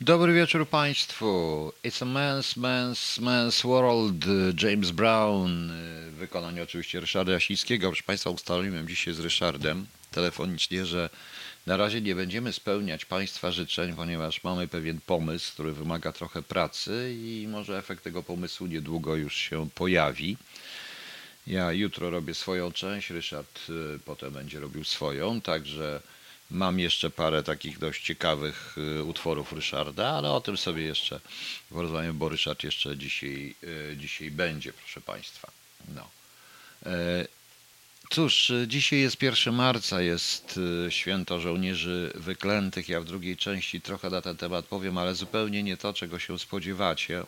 Dobry wieczór Państwu. It's a man's, man's, man's world. James Brown. W wykonaniu oczywiście Ryszarda Jasińskiego. Proszę Państwa, ustaliłem dzisiaj z Ryszardem telefonicznie, że na razie nie będziemy spełniać Państwa życzeń, ponieważ mamy pewien pomysł, który wymaga trochę pracy i może efekt tego pomysłu niedługo już się pojawi. Ja jutro robię swoją część, Ryszard y, potem będzie robił swoją, także mam jeszcze parę takich dość ciekawych y, utworów Ryszarda, ale o tym sobie jeszcze porozmawiamy, bo Ryszard jeszcze dzisiaj, y, dzisiaj będzie, proszę Państwa. No. E, Cóż, dzisiaj jest 1 marca, jest święto żołnierzy wyklętych. Ja w drugiej części trochę na ten temat powiem, ale zupełnie nie to, czego się spodziewacie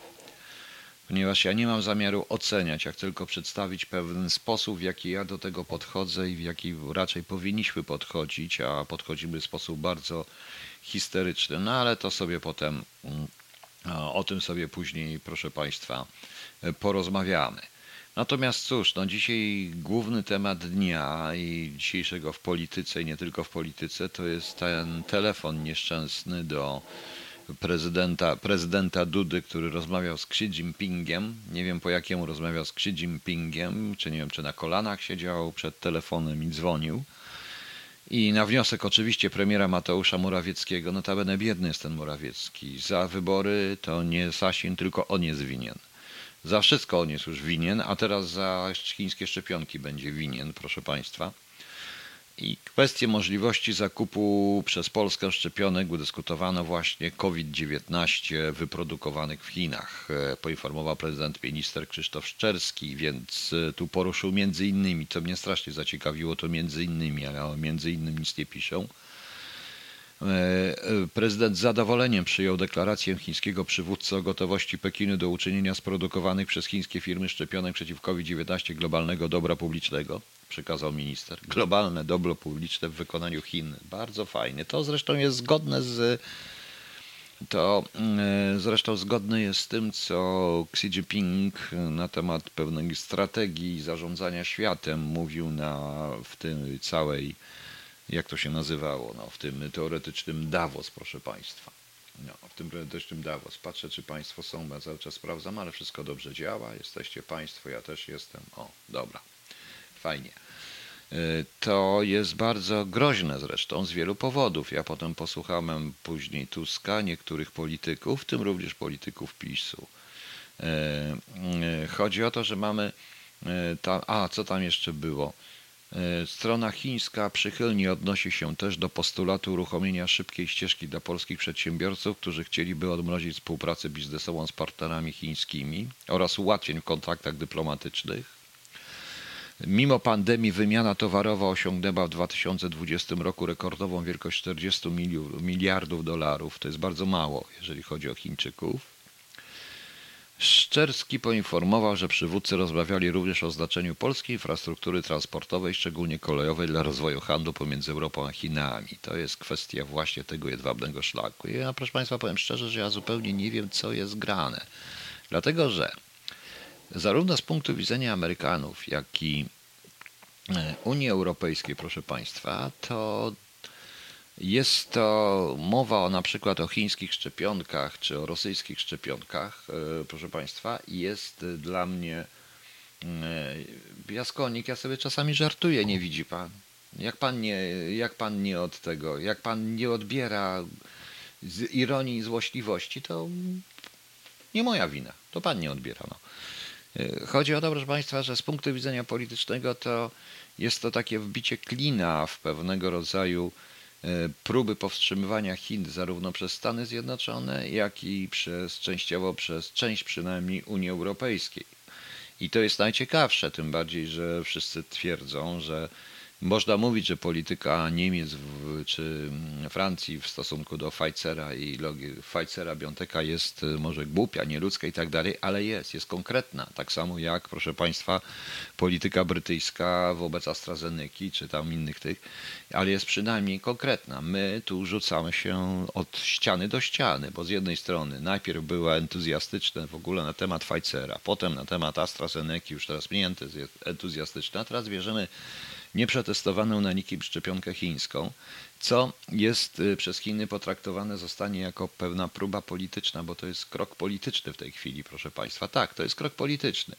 ponieważ ja nie mam zamiaru oceniać, jak tylko przedstawić pewien sposób, w jaki ja do tego podchodzę i w jaki raczej powinniśmy podchodzić, a podchodzimy w sposób bardzo histeryczny. No ale to sobie potem, mm, o tym sobie później, proszę Państwa, porozmawiamy. Natomiast cóż, no dzisiaj główny temat dnia i dzisiejszego w polityce i nie tylko w polityce to jest ten telefon nieszczęsny do prezydenta, prezydenta Dudy, który rozmawiał z Xi Jinpingiem. Nie wiem po jakiemu rozmawiał z Xi Jinpingiem, czy nie wiem, czy na kolanach siedział przed telefonem i dzwonił. I na wniosek oczywiście premiera Mateusza Morawieckiego, notabene biedny jest ten Morawiecki, za wybory to nie Sasin, tylko on jest winien. Za wszystko on jest już winien, a teraz za chińskie szczepionki będzie winien, proszę Państwa i kwestię możliwości zakupu przez Polskę szczepionek dyskutowano właśnie COVID-19 wyprodukowanych w Chinach. E, poinformował prezydent minister Krzysztof Szczerski, więc e, tu poruszył między innymi, co mnie strasznie zaciekawiło, to między innymi, ale między innymi nic nie piszą. E, prezydent z zadowoleniem przyjął deklarację chińskiego przywódcy o gotowości Pekinu do uczynienia sprodukowanych przez chińskie firmy szczepionek przeciw COVID-19 globalnego dobra publicznego przekazał minister. Globalne dobro publiczne w wykonaniu Chin. Bardzo fajnie. To zresztą jest zgodne z to mm, zresztą zgodne jest z tym, co Xi Jinping na temat pewnej strategii zarządzania światem mówił na, w tym całej, jak to się nazywało, no, w tym teoretycznym Davos, proszę Państwa. No, w tym teoretycznym Davos. Patrzę, czy Państwo są, ja cały czas sprawdzam, ale wszystko dobrze działa. Jesteście Państwo, ja też jestem. O, dobra. Fajnie. E, to jest bardzo groźne zresztą z wielu powodów. Ja potem posłuchałem później Tuska, niektórych polityków, w tym również polityków PiSu. E, e, chodzi o to, że mamy tam, a co tam jeszcze było? Strona chińska przychylnie odnosi się też do postulatu uruchomienia szybkiej ścieżki dla polskich przedsiębiorców, którzy chcieliby odmrozić współpracę biznesową z partnerami chińskimi oraz ułatwień w kontaktach dyplomatycznych. Mimo pandemii wymiana towarowa osiągnęła w 2020 roku rekordową wielkość 40 miliardów dolarów. To jest bardzo mało, jeżeli chodzi o Chińczyków. Szczerski poinformował, że przywódcy rozmawiali również o znaczeniu polskiej infrastruktury transportowej, szczególnie kolejowej, dla rozwoju handlu pomiędzy Europą a Chinami. To jest kwestia właśnie tego jedwabnego szlaku. I ja, proszę Państwa, powiem szczerze, że ja zupełnie nie wiem, co jest grane. Dlatego, że zarówno z punktu widzenia Amerykanów, jak i e, Unii Europejskiej, proszę Państwa, to jest to mowa o, na przykład o chińskich szczepionkach czy o rosyjskich szczepionkach, e, proszę Państwa, jest dla mnie Jaskonik, ja sobie czasami żartuję, nie widzi Pan. Jak Pan nie, jak pan nie od tego, jak Pan nie odbiera z ironii i złośliwości, to nie moja wina. To Pan nie odbiera. No. E, chodzi o to, proszę Państwa, że z punktu widzenia politycznego to jest to takie wbicie klina w pewnego rodzaju e, próby powstrzymywania Chin zarówno przez Stany Zjednoczone, jak i przez częściowo przez część przynajmniej Unii Europejskiej. I to jest najciekawsze, tym bardziej, że wszyscy twierdzą, że można mówić, że polityka Niemiec czy Francji w stosunku do Pfizera i Pfizera Bionteka jest y, może głupia, nieludzka i tak dalej, ale jest, jest konkretna. Tak samo jak, proszę Państwa, polityka brytyjska wobec AstraZeneki czy tam innych tych, ale jest przynajmniej konkretna. My tu rzucamy się od ściany do ściany, bo z jednej strony najpierw była entuzjastyczne w ogóle na temat Pfizera, potem na temat AstraZeneki, już teraz mniej entuzjastyczna, teraz bierzemy nieprzetestowaną na nikim szczepionkę chińską, co jest y, przez Chiny potraktowane zostanie jako pewna próba polityczna, bo to jest krok polityczny w tej chwili, proszę Państwa. Tak, to jest krok polityczny.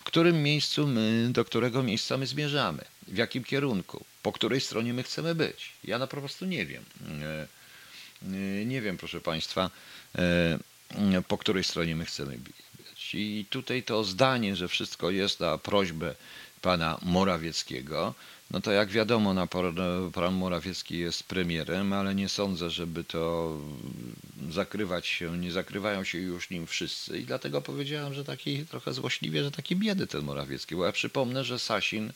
W którym miejscu my, do którego miejsca my zmierzamy? W jakim kierunku? Po której stronie my chcemy być? Ja na po prostu nie wiem. Y, y, nie wiem, proszę Państwa, po której stronie my chcemy być. I tutaj to zdanie, że wszystko jest na prośbę pana Morawieckiego, no to jak wiadomo, na pan Morawiecki jest premierem, ale nie sądzę, żeby to zakrywać się, nie zakrywają się już nim wszyscy i dlatego powiedziałem, że taki trochę złośliwie, że taki biedy ten Morawiecki, bo ja przypomnę, że Sasin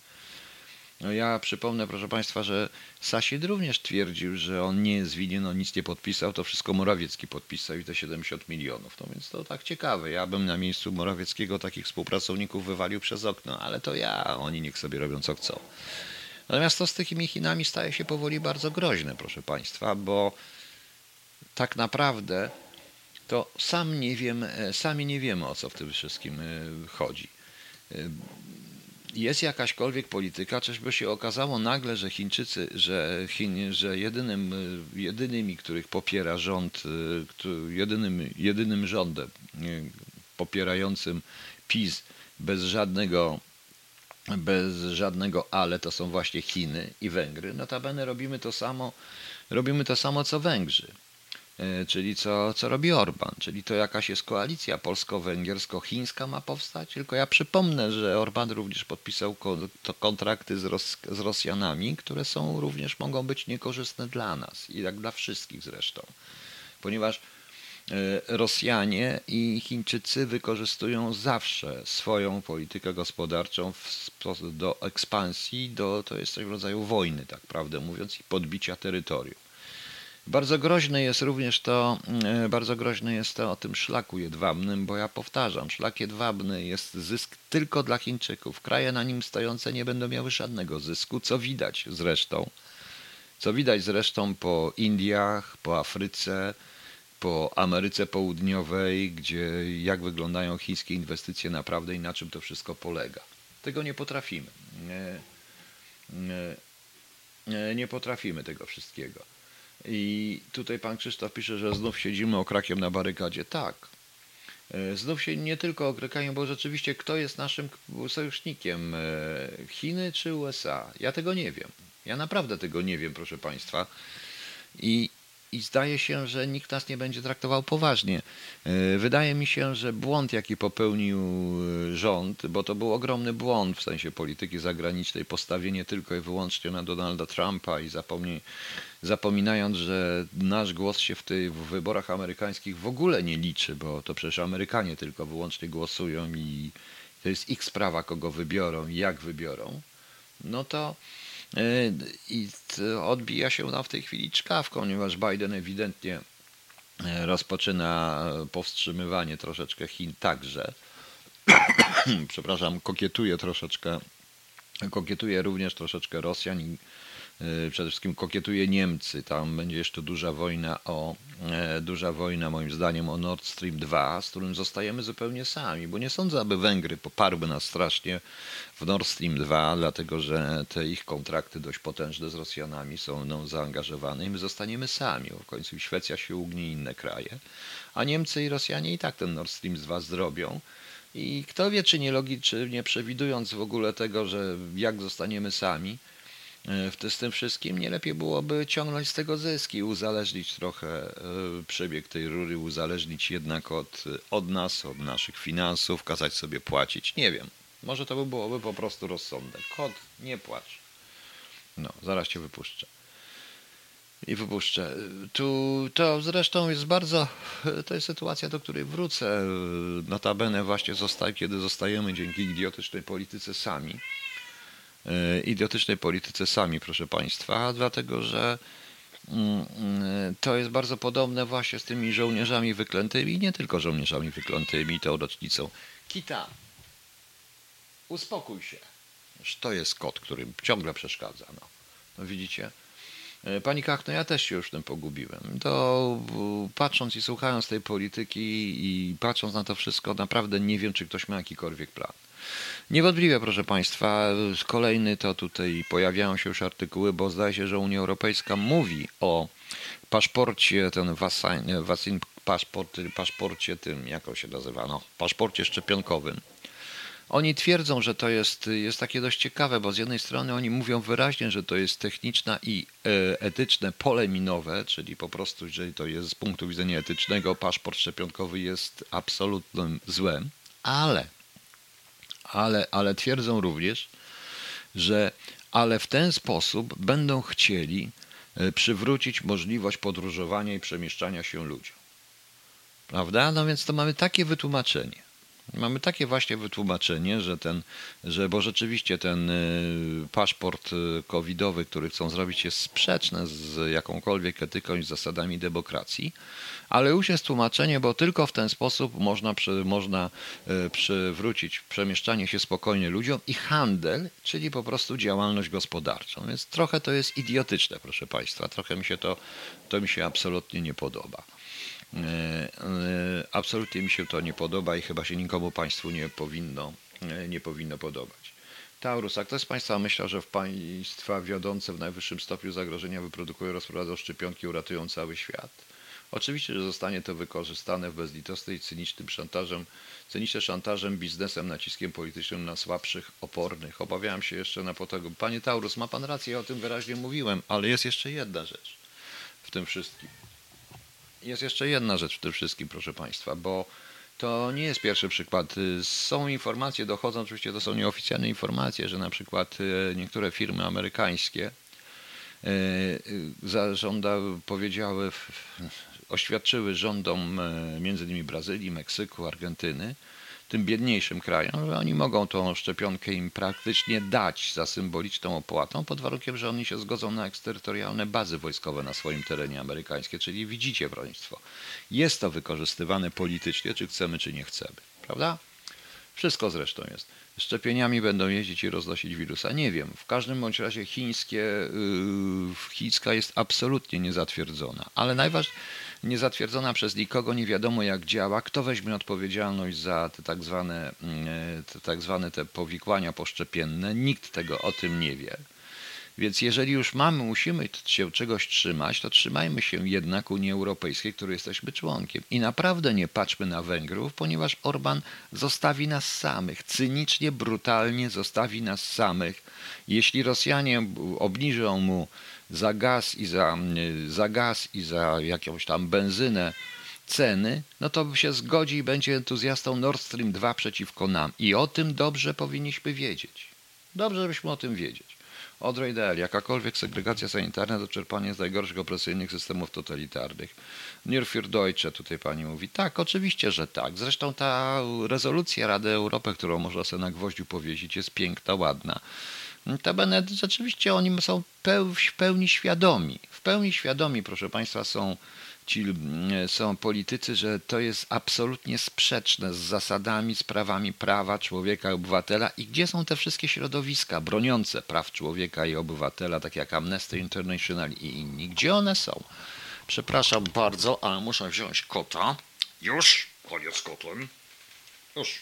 no ja przypomnę, proszę Państwa, że Sasid również twierdził, że on nie jest winien, on nic nie podpisał, to wszystko Morawiecki podpisał i te 70 milionów. No więc to tak ciekawe. Ja bym na miejscu Morawieckiego takich współpracowników wywalił przez okno, ale to ja, oni niech sobie robią co chcą. Natomiast to z tymi Chinami staje się powoli bardzo groźne, proszę Państwa, bo tak naprawdę to sam nie wiem, e, sami nie wiemy o co w tym wszystkim e, chodzi. Jest jakaśkolwiek polityka, czyżby się okazało nagle, że Chińczycy, że, Chin, że jedynym, jedynymi, których popiera rząd, jedynym, jedynym rządem popierającym PiS bez żadnego bez żadnego ale to są właśnie Chiny i Węgry. Notabene robimy to samo, robimy to samo co Węgrzy. E, czyli co, co robi Orban, czyli to jakaś jest koalicja polsko-węgiersko-chińska ma powstać. Tylko ja przypomnę, że Orban również podpisał kontrakty z, Ros z Rosjanami, które są również mogą być niekorzystne dla nas i jak dla wszystkich zresztą. Ponieważ E, Rosjanie i Chińczycy wykorzystują zawsze swoją politykę gospodarczą do ekspansji, do, to jest coś w rodzaju wojny, tak prawdę mówiąc, i podbicia terytorium. Bardzo groźne jest również to, e, bardzo groźne jest to o tym szlaku jedwabnym, bo ja powtarzam, szlak jedwabny jest zysk tylko dla Chińczyków. Kraje na nim stojące nie będą miały żadnego zysku, co widać zresztą. Co widać zresztą po Indiach, po Afryce, po Ameryce Południowej, gdzie jak wyglądają chińskie inwestycje naprawdę i na czym to wszystko polega. Tego nie potrafimy. Nie, nie, nie potrafimy tego wszystkiego. I tutaj pan Krzysztof pisze, że znów siedzimy okrakiem na barykadzie. Tak. E, znów się nie tylko okrakają, bo rzeczywiście kto jest naszym sojusznikiem? E, Chiny czy USA? Ja tego nie wiem. Ja naprawdę tego nie wiem, proszę państwa. I i zdaje się, że nikt nas nie będzie traktował poważnie. E, wydaje mi się, że błąd, jaki popełnił e, rząd, bo to był ogromny błąd w sensie polityki zagranicznej, postawienie tylko i wyłącznie na Donalda Trumpa i zapomni, zapominając, że nasz głos się w tych wyborach amerykańskich w ogóle nie liczy, bo to przecież Amerykanie tylko wyłącznie głosują i to jest ich sprawa, kogo wybiorą i jak wybiorą, no to I odbija się nam w tej chwili czkawką, ponieważ Biden ewidentnie e, rozpoczyna powstrzymywanie troszeczkę Chin także. Przepraszam, kokietuje troszeczkę, kokietuje również troszeczkę Rosjan i E, przede wszystkim kokietuje Niemcy. Tam będzie jeszcze duża wojna o e, duża wojna moim zdaniem o Nord Stream 2, z którym zostajemy zupełnie sami, bo nie sądzę, aby Węgry poparły nas strasznie w Nord Stream 2, dlatego że te ich kontrakty dość potężne z Rosjanami są mną zaangażowane i my zostaniemy sami. W końcu Szwecja się ugnie inne kraje, a Niemcy i Rosjanie i tak ten Nord Stream 2 zrobią. I kto wie, czy nie przewidując w ogóle tego, że jak zostaniemy sami, E, w z tym wszystkim nie lepiej byłoby ciągnąć z tego zyski, uzależnić trochę e, przebieg tej rury, uzależnić jednak od, od nas, od naszych finansów, kazać sobie płacić. Nie wiem. Może to by byłoby po prostu rozsądek. Kod, nie płacz. No, zaraz cię wypuszczę. I wypuszczę. Tu to zresztą jest bardzo, to jest sytuacja, do której wrócę. Notabene właśnie zostaje, kiedy zostajemy dzięki idiotycznej polityce sami E, idiotycznej polityce sami, proszę Państwa, dlatego że mm, mm, to jest bardzo podobne właśnie z tymi żołnierzami wyklętymi, nie tylko żołnierzami wyklętymi, tą rocznicą. Kita, uspokój się. To jest kot, który ciągle przeszkadza. No, no widzicie? E, pani Kach, no ja też się już w tym pogubiłem. To patrząc i słuchając tej polityki i patrząc na to wszystko, naprawdę nie wiem, czy ktoś ma jakikolwiek plan. Niewątpliwie, proszę Państwa, kolejny to tutaj pojawiają się już artykuły, bo zdaje się, że Unia Europejska mówi o paszporcie, ten wasin, wasin paszport, paszporcie tym, jak on się nazywa, no, paszporcie szczepionkowym. Oni twierdzą, że to jest, jest takie dość ciekawe, bo z jednej strony oni mówią wyraźnie, że to jest techniczne i e, etyczne pole minowe, czyli po prostu, jeżeli to jest z punktu widzenia etycznego, paszport szczepionkowy jest absolutnym złem, ale, ale, ale twierdzą również, że ale w ten sposób będą chcieli e, przywrócić możliwość podróżowania i przemieszczania się ludziom. Prawda? No więc to mamy takie wytłumaczenie. Mamy takie właśnie wytłumaczenie, że ten, że bo rzeczywiście ten y, paszport y, covidowy, który chcą zrobić, jest sprzeczny z jakąkolwiek etyką i zasadami demokracji, ale już jest tłumaczenie, bo tylko w ten sposób można, przy, można y, przywrócić przemieszczanie się spokojnie ludziom i handel, czyli po prostu działalność gospodarczą. Więc trochę to jest idiotyczne, proszę Państwa. Trochę mi się to, to mi się absolutnie nie podoba. E, e, absolutnie mi się to nie podoba i chyba się nikomu Państwu nie powinno, e, nie powinno podobać. Taurus, a kto z Państwa myślał, że w państwa wiodące w najwyższym stopniu zagrożenia wyprodukują, rozprowadzą szczepionki, uratują cały świat? Oczywiście, że zostanie to wykorzystane w bezlitosny i cynicznym szantażem, cynicznym szantażem, biznesem, naciskiem politycznym na słabszych, opornych. Obawiałem się jeszcze na potęgę. Panie Taurus, ma Pan rację, ja o tym wyraźnie mówiłem, ale jest jeszcze jedna rzecz w tym wszystkim jest jeszcze jedna rzecz w tym wszystkim, proszę Państwa, bo to nie jest pierwszy przykład. Są informacje, dochodzą oczywiście, to są nieoficjalne informacje, że na przykład e, niektóre firmy amerykańskie e, zażąda, powiedziały, oświadczyły rządom e, między innymi Brazylii, Meksyku, Argentyny, tym biedniejszym krajom, że oni mogą tą szczepionkę im praktycznie dać za symboliczną opłatą, pod warunkiem, że oni się zgodzą na eksterytorialne bazy wojskowe na swoim terenie amerykańskie. Czyli widzicie, Państwo, jest to wykorzystywane politycznie, czy chcemy, czy nie chcemy. Prawda? Wszystko zresztą jest. Szczepieniami będą jeździć i roznosić wirusa. Nie wiem. W każdym bądź razie chińskie, yy, chińska jest absolutnie niezatwierdzona. Ale najważniejsze niezatwierdzona przez nikogo, nie wiadomo jak działa, kto weźmie odpowiedzialność za te tak zwane, mm, te, tak zwane te powikłania poszczepienne, nikt tego o tym nie wie. Więc jeżeli już mamy, musimy się czegoś trzymać, to trzymajmy się jednak Unii Europejskiej, której jesteśmy członkiem. I naprawdę nie patrzmy na Węgrów, ponieważ Orban zostawi nas samych, cynicznie, brutalnie zostawi nas samych. Jeśli Rosjanie obniżą mu za gaz i za, za gaz i za jakąś tam benzynę ceny, no to się zgodzi i będzie entuzjastą Nord Stream 2 przeciwko nam. I o tym dobrze powinniśmy wiedzieć. Dobrze, żebyśmy o tym wiedzieć. Audrey Dell, jakakolwiek segregacja sanitarna to czerpanie z najgorszych opresyjnych systemów totalitarnych. Nur für Deutsche, tutaj pani mówi. Tak, oczywiście, że tak. Zresztą ta rezolucja Rady Europy, którą można sobie na gwoździu powiesić, jest piękna, ładna. Notabene rzeczywiście oni są w pełni świadomi. W pełni świadomi, proszę Państwa, są ci mm, są politycy, że to jest absolutnie sprzeczne z zasadami, z prawami prawa człowieka i obywatela. I gdzie są te wszystkie środowiska broniące praw człowieka i obywatela, tak jak Amnesty International i inni? Gdzie one są? Przepraszam bardzo, ale muszę wziąć kota. Już, koniec kotem. Już.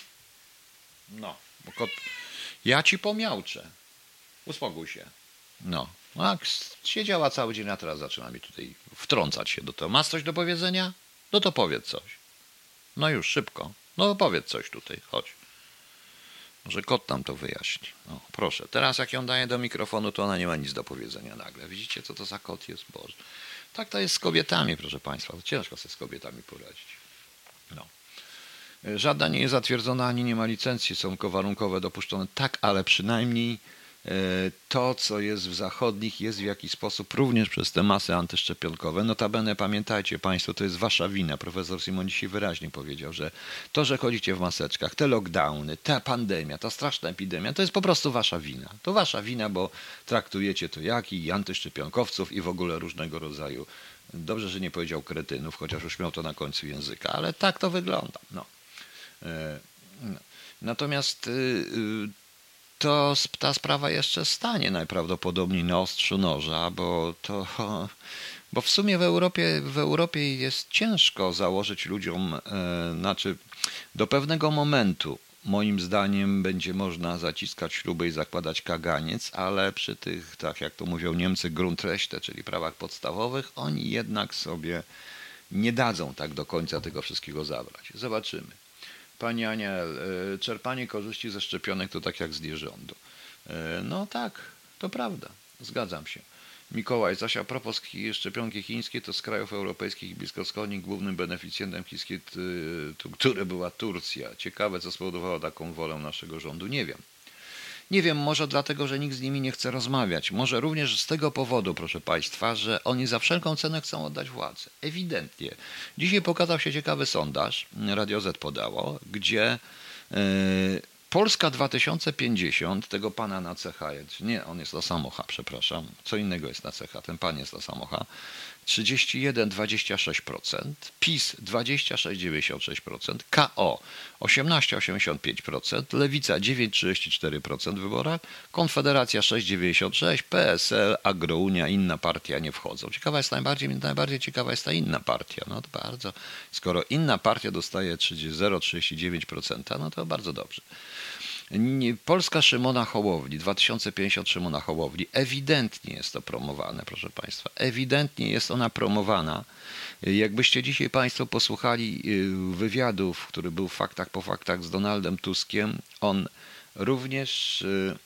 No, bo kot... Ja ci pomiałczę. Uspokój się. No. A siedziała cały dzień, a teraz zaczyna mi tutaj wtrącać się do tego. Masz coś do powiedzenia? No to powiedz coś. No już, szybko. No powiedz coś tutaj, chodź. Może kot nam to wyjaśni. No, proszę. Teraz jak ją daję do mikrofonu, to ona nie ma nic do powiedzenia nagle. Widzicie, co to za kot jest? Boże. Tak to jest z kobietami, proszę Państwa. Ciężko sobie z kobietami poradzić. No. Żadna nie jest zatwierdzona, ani nie ma licencji. Są warunkowe dopuszczone. Tak, ale przynajmniej to, co jest w zachodnich, jest w jakiś sposób również przez te masy antyszczepionkowe. Notabene pamiętajcie Państwo, to jest wasza wina. Profesor Simon dzisiaj wyraźnie powiedział, że to, że chodzicie w maseczkach, te lockdowny, ta pandemia, ta straszna epidemia, to jest po prostu wasza wina. To wasza wina, bo traktujecie to jak i antyszczepionkowców i w ogóle różnego rodzaju. Dobrze, że nie powiedział kretynów, chociaż już miał to na końcu języka, ale tak to wygląda. No. E, no. Natomiast y, y, to ta sprawa jeszcze stanie najprawdopodobniej na ostrzu noża, bo to. Bo w sumie w Europie, w Europie jest ciężko założyć ludziom, e, znaczy do pewnego momentu moim zdaniem będzie można zaciskać śruby i zakładać kaganiec, ale przy tych, tak jak to mówią Niemcy, Grundrechte, czyli prawach podstawowych, oni jednak sobie nie dadzą tak do końca tego wszystkiego zabrać. Zobaczymy. Pani Aniel, e, czerpanie korzyści ze szczepionek to tak jak z nierządu. E, no tak, to prawda, zgadzam się. Mikołaj, zaś a propos szczepionki chińskiej, to z krajów europejskich i bliskowschodnich głównym beneficjentem chińskiej, który była Turcja. Ciekawe, co spowodowało taką wolę naszego rządu, nie wiem. Nie wiem, może dlatego, że nikt z nimi nie chce rozmawiać. Może również z tego powodu, proszę Państwa, że oni za wszelką cenę chcą oddać władzę. Ewidentnie. Dzisiaj pokazał się ciekawy sondaż, Radio Z podało, gdzie yy, Polska 2050, tego pana na cecha, nie, on jest na samocha, przepraszam, co innego jest na cecha, ten pan jest na samocha, 31,26%, PiS 26,96%, KO 18,85%, Lewica 9,34% w wyborach, Konfederacja 6,96%, PSL, Agrounia, inna partia nie wchodzą. Ciekawa jest najbardziej, najbardziej ciekawa jest ta inna partia. No to bardzo, skoro inna partia dostaje 0,39%, no to bardzo dobrze. Polska Szymona Hołowni, 2050 Szymona Hołowni, ewidentnie jest to promowane, proszę Państwa. Ewidentnie jest ona promowana. Jakbyście dzisiaj Państwo posłuchali y, wywiadów, który był w faktach po faktach z Donaldem Tuskiem, on również y,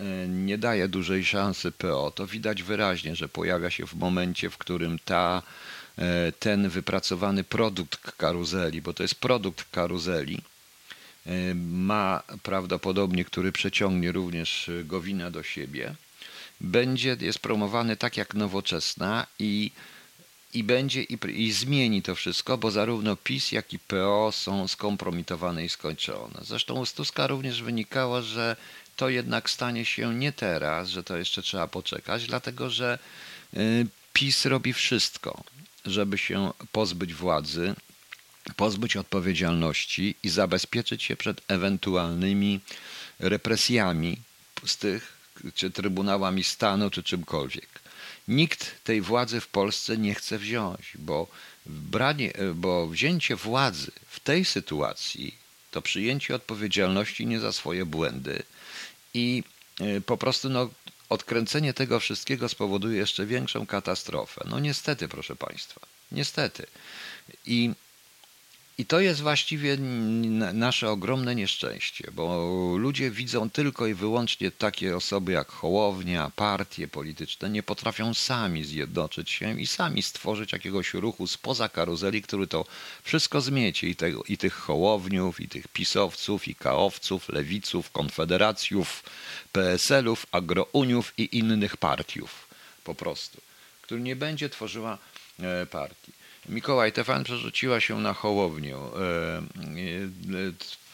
y, nie daje dużej szansy PO. To widać wyraźnie, że pojawia się w momencie, w którym ta, ten wypracowany produkt karuzeli, bo to jest produkt karuzeli, ma prawdopodobnie, który przeciągnie również Gowina do siebie, będzie, jest promowany tak jak nowoczesna i, i będzie i, i zmieni to wszystko, bo zarówno PiS, jak i PO są skompromitowane i skończone. Zresztą z Tuska również wynikało, że to jednak stanie się nie teraz, że to jeszcze trzeba poczekać, dlatego że y, PiS robi wszystko, żeby się pozbyć władzy, pozbyć odpowiedzialności i zabezpieczyć się przed ewentualnymi represjami z tych, czy Trybunałami Stanu, czy czymkolwiek. Nikt tej władzy w Polsce nie chce wziąć, bo, branie, bo wzięcie władzy w tej sytuacji to przyjęcie odpowiedzialności nie za swoje błędy i e, po prostu no, odkręcenie tego wszystkiego spowoduje jeszcze większą katastrofę. No niestety, proszę Państwa, niestety. I i to jest właściwie nasze ogromne nieszczęście, bo ludzie widzą tylko i wyłącznie takie osoby jak Hołownia, partie polityczne, nie potrafią sami zjednoczyć się i sami stworzyć jakiegoś ruchu spoza karuzeli, który to wszystko zmiecie i, tego, i tych Hołowniów, i tych pisowców, i kaowców, lewiców, konfederacjów, PSL-ów, agrouniów i innych partiów po prostu, który nie będzie tworzyła e, partii. Mikołaj, Tefan przerzuciła się na Hołownię. E,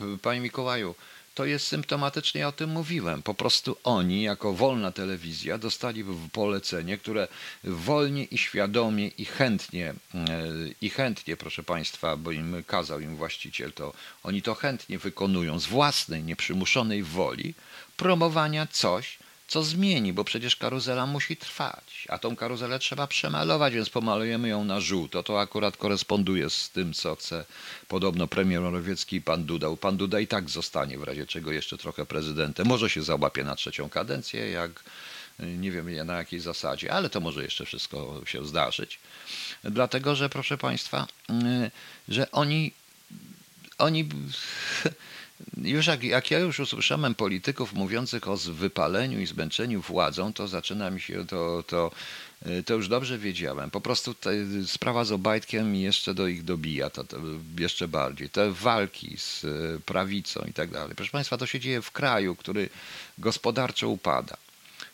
e, panie Mikołaju, to jest symptomatycznie, ja o tym mówiłem. Po prostu oni, jako wolna telewizja, dostali polecenie, które wolnie i świadomie i chętnie, e, i chętnie, proszę Państwa, bo im kazał im właściciel, to oni to chętnie wykonują z własnej, nieprzymuszonej woli, promowania coś, co zmieni, bo przecież karuzela musi trwać, a tą karuzelę trzeba przemalować, więc pomalujemy ją na żółto. To akurat koresponduje z tym, co chce podobno premier Morawiecki i pan Duda. Pan Duda i tak zostanie w razie czego jeszcze trochę prezydentem. Może się załapie na trzecią kadencję, jak nie wiem na jakiej zasadzie, ale to może jeszcze wszystko się zdarzyć. Dlatego, że proszę Państwa, że oni, oni już jak, jak ja już usłyszałem polityków mówiących o wypaleniu i zmęczeniu władzą, to zaczyna mi się to, to, y, to już dobrze wiedziałem. Po prostu te, sprawa z Obajtkiem jeszcze do ich dobija, to, to jeszcze bardziej. Te walki z y, prawicą i tak dalej. Proszę Państwa, to się dzieje w kraju, który gospodarczo upada.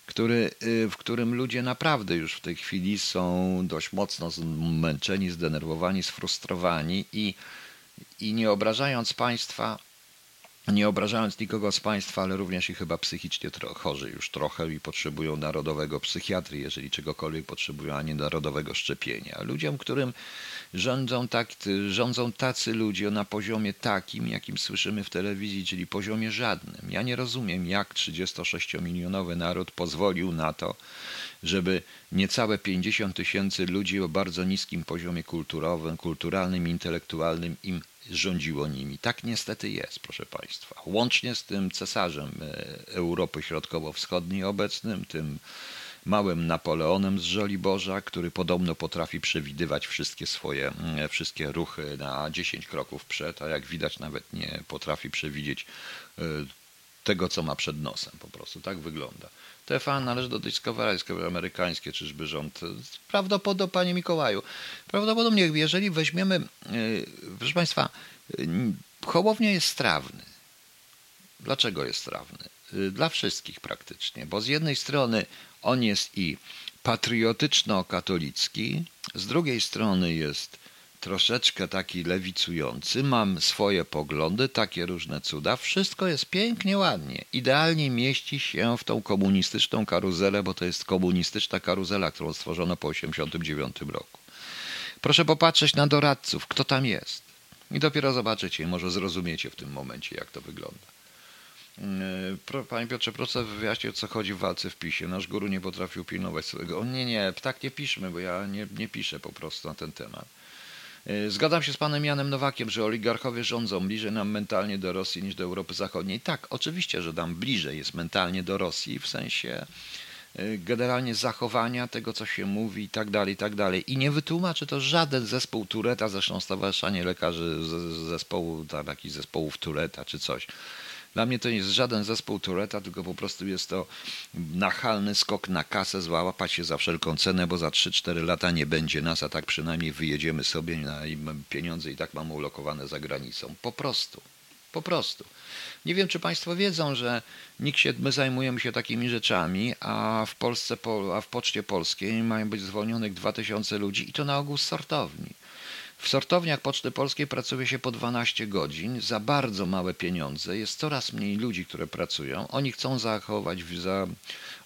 Który, y, w którym ludzie naprawdę już w tej chwili są dość mocno zmęczeni, zdenerwowani, sfrustrowani i, i nie obrażając państwa, nie obrażając nikogo z Państwa, ale również i chyba psychicznie chorzy już trochę i potrzebują narodowego psychiatry, jeżeli czegokolwiek potrzebują, a nie narodowego szczepienia. Ludziom, którym rządzą, tak, rządzą tacy ludzie na poziomie takim, jakim słyszymy w telewizji, czyli poziomie żadnym. Ja nie rozumiem, jak 36-milionowy naród pozwolił na to, żeby niecałe 50 tysięcy ludzi o bardzo niskim poziomie kulturowym, kulturalnym, intelektualnym im rządziło nimi. Tak niestety jest, proszę Państwa. Łącznie z tym cesarzem e, Europy Środkowo-Wschodniej obecnym, tym małym Napoleonem z Żoliborza, który podobno potrafi przewidywać wszystkie swoje, mm, wszystkie ruchy na 10 kroków przed, a jak widać nawet nie potrafi przewidzieć e, tego, co ma przed nosem po prostu. Tak wygląda. TFA należy do Discovery, Discovery amerykańskie, czyżby rząd. Prawdopodobnie, panie Mikołaju, prawdopodobnie, jeżeli weźmiemy, e, proszę państwa, e, Hołownia jest strawny. Dlaczego jest strawny? Dla wszystkich praktycznie, bo z jednej strony on jest i patriotyczno-katolicki, z drugiej strony jest troszeczkę taki lewicujący, mam swoje poglądy, takie różne cuda. Wszystko jest pięknie, ładnie. Idealnie mieści się w tą komunistyczną karuzelę, bo to jest komunistyczna karuzela, którą stworzono po 1989 roku. Proszę popatrzeć na doradców, kto tam jest. I dopiero zobaczycie, może zrozumiecie w tym momencie, jak to wygląda. E, panie Piotrze, proszę wyjaśnić, o co chodzi w walce w PiSie. Nasz guru nie potrafił pilnować swojego. O nie, nie, tak nie piszmy, bo ja nie, nie piszę po prostu na ten temat. E, zgadzam się z panem Janem Nowakiem, że oligarchowie rządzą bliżej nam mentalnie do Rosji niż do Europy Zachodniej. Tak, oczywiście, że nam bliżej jest mentalnie do Rosji, w sensie e, generalnie zachowania tego, co się mówi i tak dalej, i tak dalej. I nie wytłumaczy to żaden zespół Tureta, zresztą Stowarzyszenie Lekarzy zespołu, tam jakichś zespołów Tureta czy coś. Dla mnie to nie jest żaden zespół Tureta, tylko po prostu jest to nachalny skok na kasę, złapać się za wszelką cenę, bo za 3-4 lata nie będzie nas, a tak przynajmniej wyjedziemy sobie na pieniądze i tak mamy ulokowane za granicą. Po prostu. Po prostu. Nie wiem, czy Państwo wiedzą, że nikt się, my zajmujemy się takimi rzeczami, a w Polsce, a w Poczcie Polskiej mają być zwolnionych 2000 ludzi i to na ogół z sortowni. W sortowniach Poczty Polskiej pracuje się po 12 godzin za bardzo małe pieniądze. Jest coraz mniej ludzi, które pracują. Oni chcą zachować, za,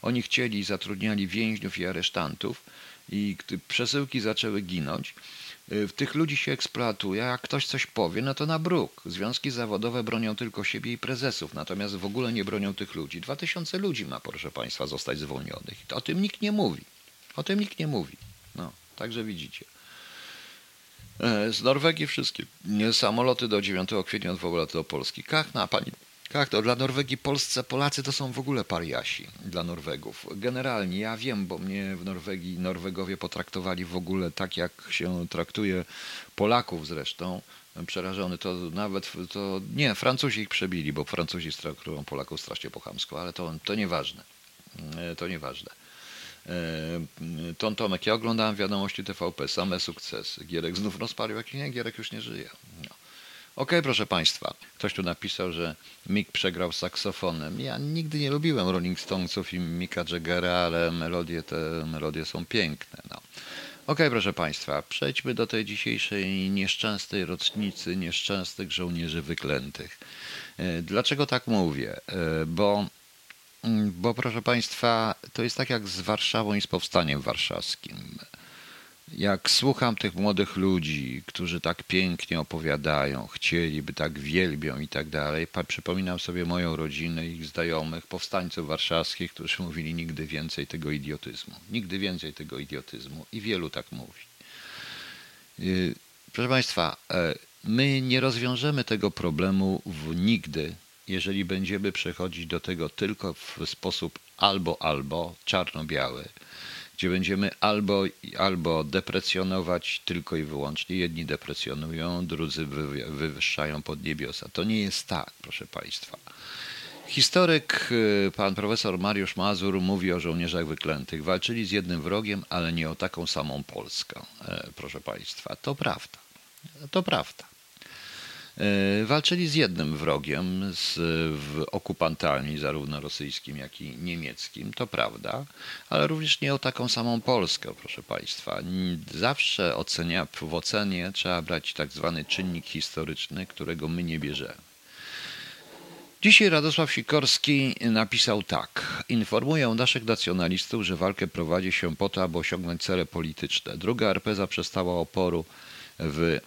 oni chcieli i zatrudniali więźniów i aresztantów i przesyłki zaczęły ginąć, y, tych ludzi się eksploatuje, a jak ktoś coś powie, no to na bruk. Związki zawodowe bronią tylko siebie i prezesów, natomiast w ogóle nie bronią tych ludzi. Dwa tysiące ludzi ma, proszę Państwa, zostać zwolnionych. O tym nikt nie mówi. O tym nikt nie mówi. No, także widzicie. E, z Norwegii wszystkie samoloty do 9 kwietnia ogóle do Polski. Kachna, pani tak, dla Norwegii Polsce, Polacy to są w ogóle pariasi dla Norwegów. Generalnie ja wiem, bo mnie w Norwegii Norwegowie potraktowali w ogóle tak, jak się traktuje Polaków zresztą. Przerażony to nawet, to nie, Francuzi ich przebili, bo Francuzi traktują Polaków strasznie po ale to, to nieważne. E, to nieważne. E, Ton Tomek, ja oglądałem wiadomości TVP, same sukcesy. Gierek znów rozpalił, jakiś nie, Gierek już nie żyje. No. Okej, okay, proszę Państwa. Ktoś tu napisał, że Mick przegrał saksofonem. Ja nigdy nie lubiłem Rolling Stonesów i Micka Jaggera, ale melodie te melodie są piękne. No. Okej, okay, proszę Państwa, przejdźmy do tej dzisiejszej nieszczęsnej rocznicy nieszczęsnych żołnierzy wyklętych. E, dlaczego tak mówię? E, bo bo proszę Państwa, to jest tak jak z Warszawą i z Powstaniem Warszawskim. Jak słucham tych młodych ludzi, którzy tak pięknie opowiadają, chcieliby, tak wielbią i tak dalej, przypominam sobie moją rodzinę, ich znajomych, powstańców warszawskich, którzy mówili nigdy więcej tego idiotyzmu. Nigdy więcej tego idiotyzmu. I wielu tak mówi. Y, proszę Państwa, e, my nie rozwiążemy tego problemu w nigdy jeżeli będziemy przechodzić do tego tylko w sposób albo albo czarno-biały, gdzie będziemy albo, albo deprecjonować tylko i wyłącznie, jedni deprecjonują, drudzy wywyższają pod niebiosa. To nie jest tak, proszę Państwa. Historyk, y, pan profesor Mariusz Mazur mówi o żołnierzach wyklętych. Walczyli z jednym wrogiem, ale nie o taką samą Polskę, e, proszę Państwa. To prawda. To prawda. E, walczyli z jednym wrogiem, z okupantami, zarówno rosyjskim, jak i niemieckim, to prawda, ale również nie o taką samą Polskę, proszę Państwa. Zawsze ocenia, w ocenie trzeba brać tak zwany czynnik historyczny, którego my nie bierzemy. Dzisiaj Radosław Sikorski napisał tak. Informuję naszych nacjonalistów, że walkę prowadzi się po to, aby osiągnąć cele polityczne. Druga RP zaprzestała oporu w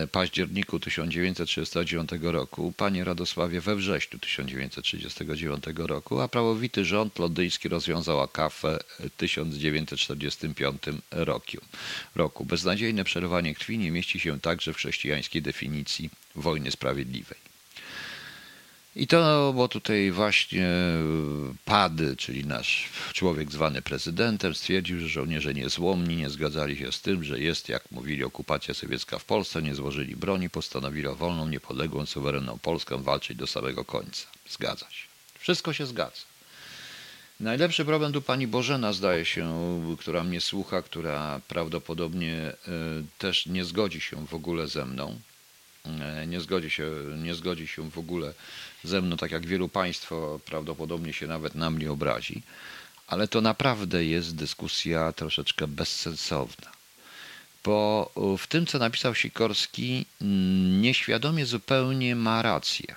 e, październiku 1939 roku, panie Radosławie we wrześniu 1939 roku, a prawowity rząd londyński rozwiązał akafę w 1945 roku. roku. Beznadziejne przerwanie krwi nie mieści się także w chrześcijańskiej definicji wojny sprawiedliwej. I to, bo tutaj właśnie Pady, czyli nasz człowiek zwany prezydentem, stwierdził, że żołnierze niezłomni nie zgadzali się z tym, że jest, jak mówili, okupacja sowiecka w Polsce, nie złożyli broni, postanowili o wolną, niepodległą, suwerenną Polskę walczyć do samego końca. Zgadza się. Wszystko się zgadza. Najlepszy problem tu pani Bożena, zdaje się, która mnie słucha, która prawdopodobnie e, też nie zgodzi się w ogóle ze mną. E, nie zgodzi się, nie zgodzi się w ogóle ze mną, tak jak wielu Państwa prawdopodobnie się nawet na mnie obrazi, ale to naprawdę jest dyskusja troszeczkę bezsensowna. Bo w tym, co napisał Sikorski, mm, nieświadomie zupełnie ma rację.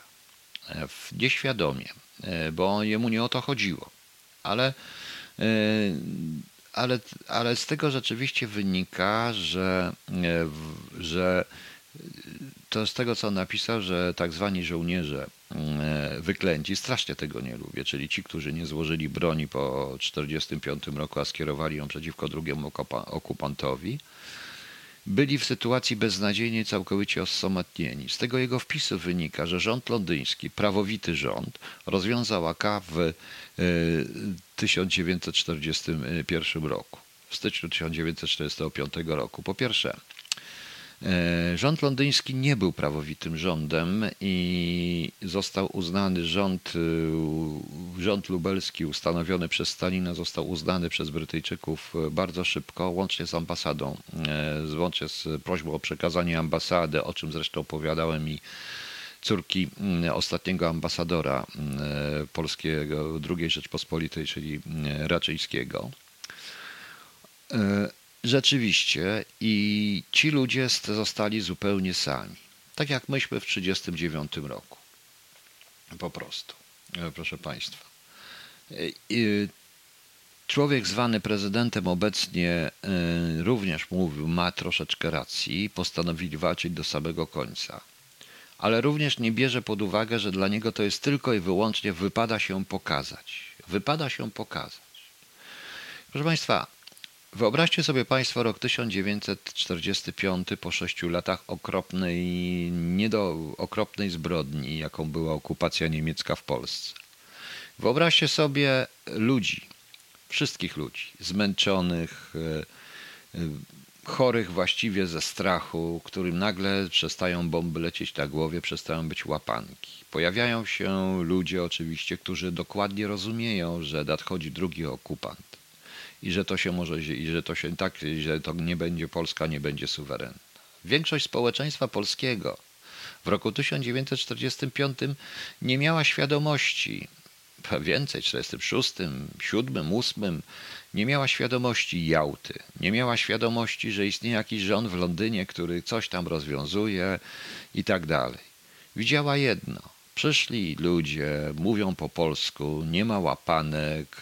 E, nieświadomie, e, bo jemu nie o to chodziło. Ale, e, ale, ale z tego rzeczywiście wynika, że, że to z tego, co napisał, że tak zwani żołnierze mm, wyklęci, strasznie tego nie lubię, czyli ci, którzy nie złożyli broni po 1945 roku, a skierowali ją przeciwko drugiemu okupantowi, byli w sytuacji beznadziejnie całkowicie osamotnieni. Z tego jego wpisu wynika, że rząd londyński, prawowity rząd, rozwiązał AK w 1941 e, roku, w styczniu 1945 roku. Po pierwsze, E, rząd londyński nie był prawowitym rządem i został uznany rząd, e, rząd lubelski ustanowiony przez Stalina został uznany przez Brytyjczyków bardzo szybko, łącznie z ambasadą, e, łącznie z prośbą o przekazanie ambasady, o czym zresztą opowiadały mi córki ostatniego ambasadora polskiego II Rzeczpospolitej, czyli Raczyńskiego. Rzeczywiście i ci ludzie zostali zupełnie sami. Tak jak myśmy w 1939 roku. Po prostu, e, proszę Państwa. E, człowiek zwany prezydentem obecnie e, również mówił, ma troszeczkę racji, postanowili walczyć do samego końca. Ale również nie bierze pod uwagę, że dla niego to jest tylko i wyłącznie wypada się pokazać. Wypada się pokazać. Proszę Państwa, Wyobraźcie sobie Państwo rok 1945 po sześciu latach okropnej, nie do, okropnej zbrodni, jaką była okupacja niemiecka w Polsce. Wyobraźcie sobie ludzi, wszystkich ludzi, zmęczonych, e, e, chorych właściwie ze strachu, którym nagle przestają bomby lecieć na głowie, przestają być łapanki. Pojawiają się ludzie oczywiście, którzy dokładnie rozumieją, że nadchodzi drugi okupant i że to się może, i że to się tak, że to nie będzie Polska, nie będzie suwerenna. Większość społeczeństwa polskiego w roku 1945 nie miała świadomości, więcej, 46, 7, 8, nie miała świadomości Jałty, nie miała świadomości, że istnieje jakiś rząd w Londynie, który coś tam rozwiązuje i tak dalej. Widziała jedno. Przyszli ludzie, mówią po polsku, nie ma łapanek,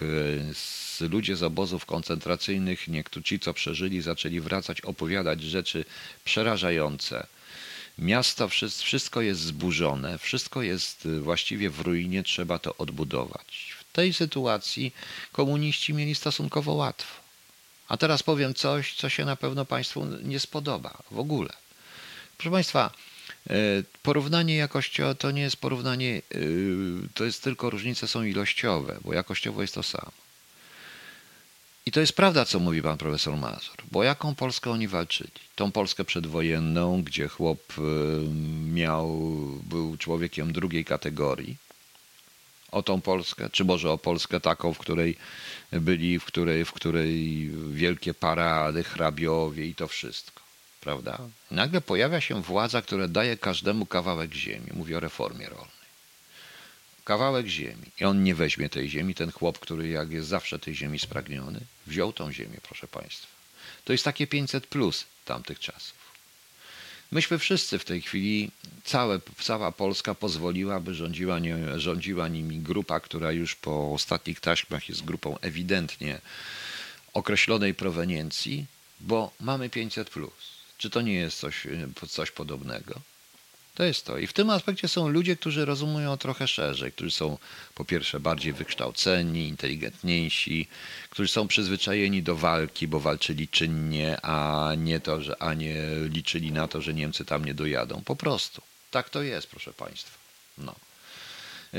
ludzie z obozów koncentracyjnych, niektórzy ci, co przeżyli, zaczęli wracać, opowiadać rzeczy przerażające. Miasto, wszystko jest zburzone, wszystko jest y, właściwie w ruinie, trzeba to odbudować. W tej sytuacji komuniści mieli stosunkowo łatwo. A teraz powiem coś, co się na pewno Państwu nie spodoba w ogóle. Proszę Państwa, Porównanie jakościowe to nie jest porównanie, y, to jest tylko różnice są ilościowe, bo jakościowo jest to samo. I to jest prawda, co mówi pan profesor Mazur, bo jaką Polskę oni walczyli? Tą Polskę przedwojenną, gdzie chłop y, miał, był człowiekiem drugiej kategorii, o tą Polskę, czy może o Polskę taką, w której byli, w której, w której wielkie parady, hrabiowie i to wszystko, prawda? Nagle pojawia się władza, która daje każdemu kawałek ziemi. Mówię o reformie rolnej kawałek ziemi i on nie weźmie tej ziemi, ten chłop, który jak jest zawsze tej ziemi spragniony, wziął tą ziemię, proszę Państwa. To jest takie 500 plus tamtych czasów. Myśmy wszyscy w tej chwili, całe, cała Polska pozwoliła, by rządziła, nie, rządziła nimi grupa, która już po ostatnich taśmach jest grupą ewidentnie określonej proweniencji, bo mamy 500 plus. Czy to nie jest coś, coś podobnego? To jest to. I w tym aspekcie są ludzie, którzy rozumują trochę szerzej, którzy są po pierwsze bardziej wykształceni, inteligentniejsi, którzy są przyzwyczajeni do walki, bo walczyli czynnie, a nie to, że a nie liczyli na to, że Niemcy tam nie dojadą. Po prostu. Tak to jest, proszę Państwa. No.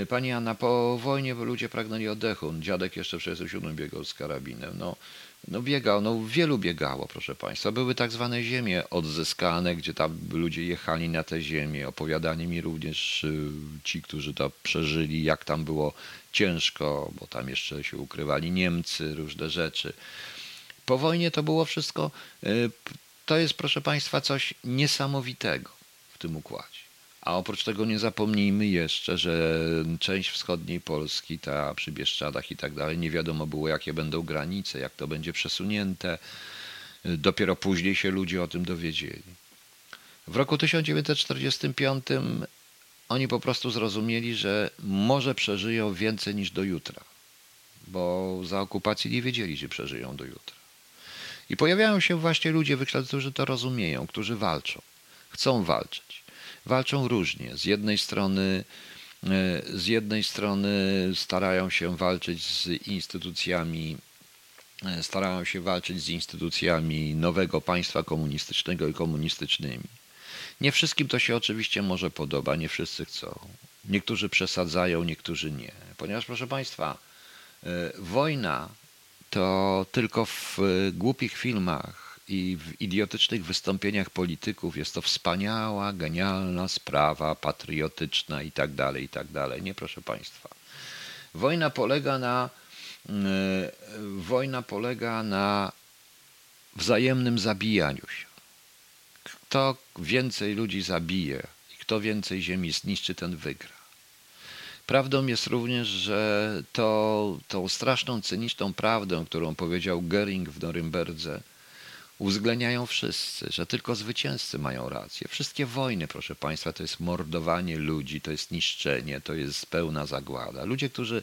Pani Anna, po wojnie ludzie pragnęli oddechu. Dziadek jeszcze w 67 biegał z karabinem. No, no biegał, no wielu biegało, proszę Państwa. Były tak zwane ziemie odzyskane, gdzie tam ludzie jechali na te ziemię. Opowiadali mi również y, ci, którzy to przeżyli, jak tam było ciężko, bo tam jeszcze się ukrywali Niemcy, różne rzeczy. Po wojnie to było wszystko, y, to jest proszę Państwa coś niesamowitego w tym układzie. A oprócz tego nie zapomnijmy jeszcze, że część wschodniej Polski, ta przy Bieszczadach i tak dalej, nie wiadomo było jakie będą granice, jak to będzie przesunięte. Dopiero później się ludzie o tym dowiedzieli. W roku 1945 oni po prostu zrozumieli, że może przeżyją więcej niż do jutra, bo za okupacji nie wiedzieli, że przeżyją do jutra. I pojawiają się właśnie ludzie, którzy to rozumieją, którzy walczą, chcą walczyć walczą różnie. Z jednej strony e, z jednej strony starają się walczyć z instytucjami, e, starają się walczyć z instytucjami nowego państwa komunistycznego i komunistycznymi. Nie wszystkim to się oczywiście może podoba, nie wszyscy chcą. Niektórzy przesadzają, niektórzy nie. Ponieważ, proszę Państwa, e, wojna to tylko w głupich filmach i w idiotycznych wystąpieniach polityków jest to wspaniała, genialna sprawa patriotyczna i tak dalej, i tak dalej. Nie, proszę Państwa. Wojna polega na yy, wojna polega na wzajemnym zabijaniu się. Kto więcej ludzi zabije i kto więcej ziemi zniszczy, ten wygra. Prawdą jest również, że to, tą straszną, cyniczną prawdę, którą powiedział Goering w Norymberdze, uwzględniają wszyscy, że tylko zwycięzcy mają rację. Wszystkie wojny, proszę Państwa, to jest mordowanie ludzi, to jest niszczenie, to jest pełna zagłada. Ludzie, którzy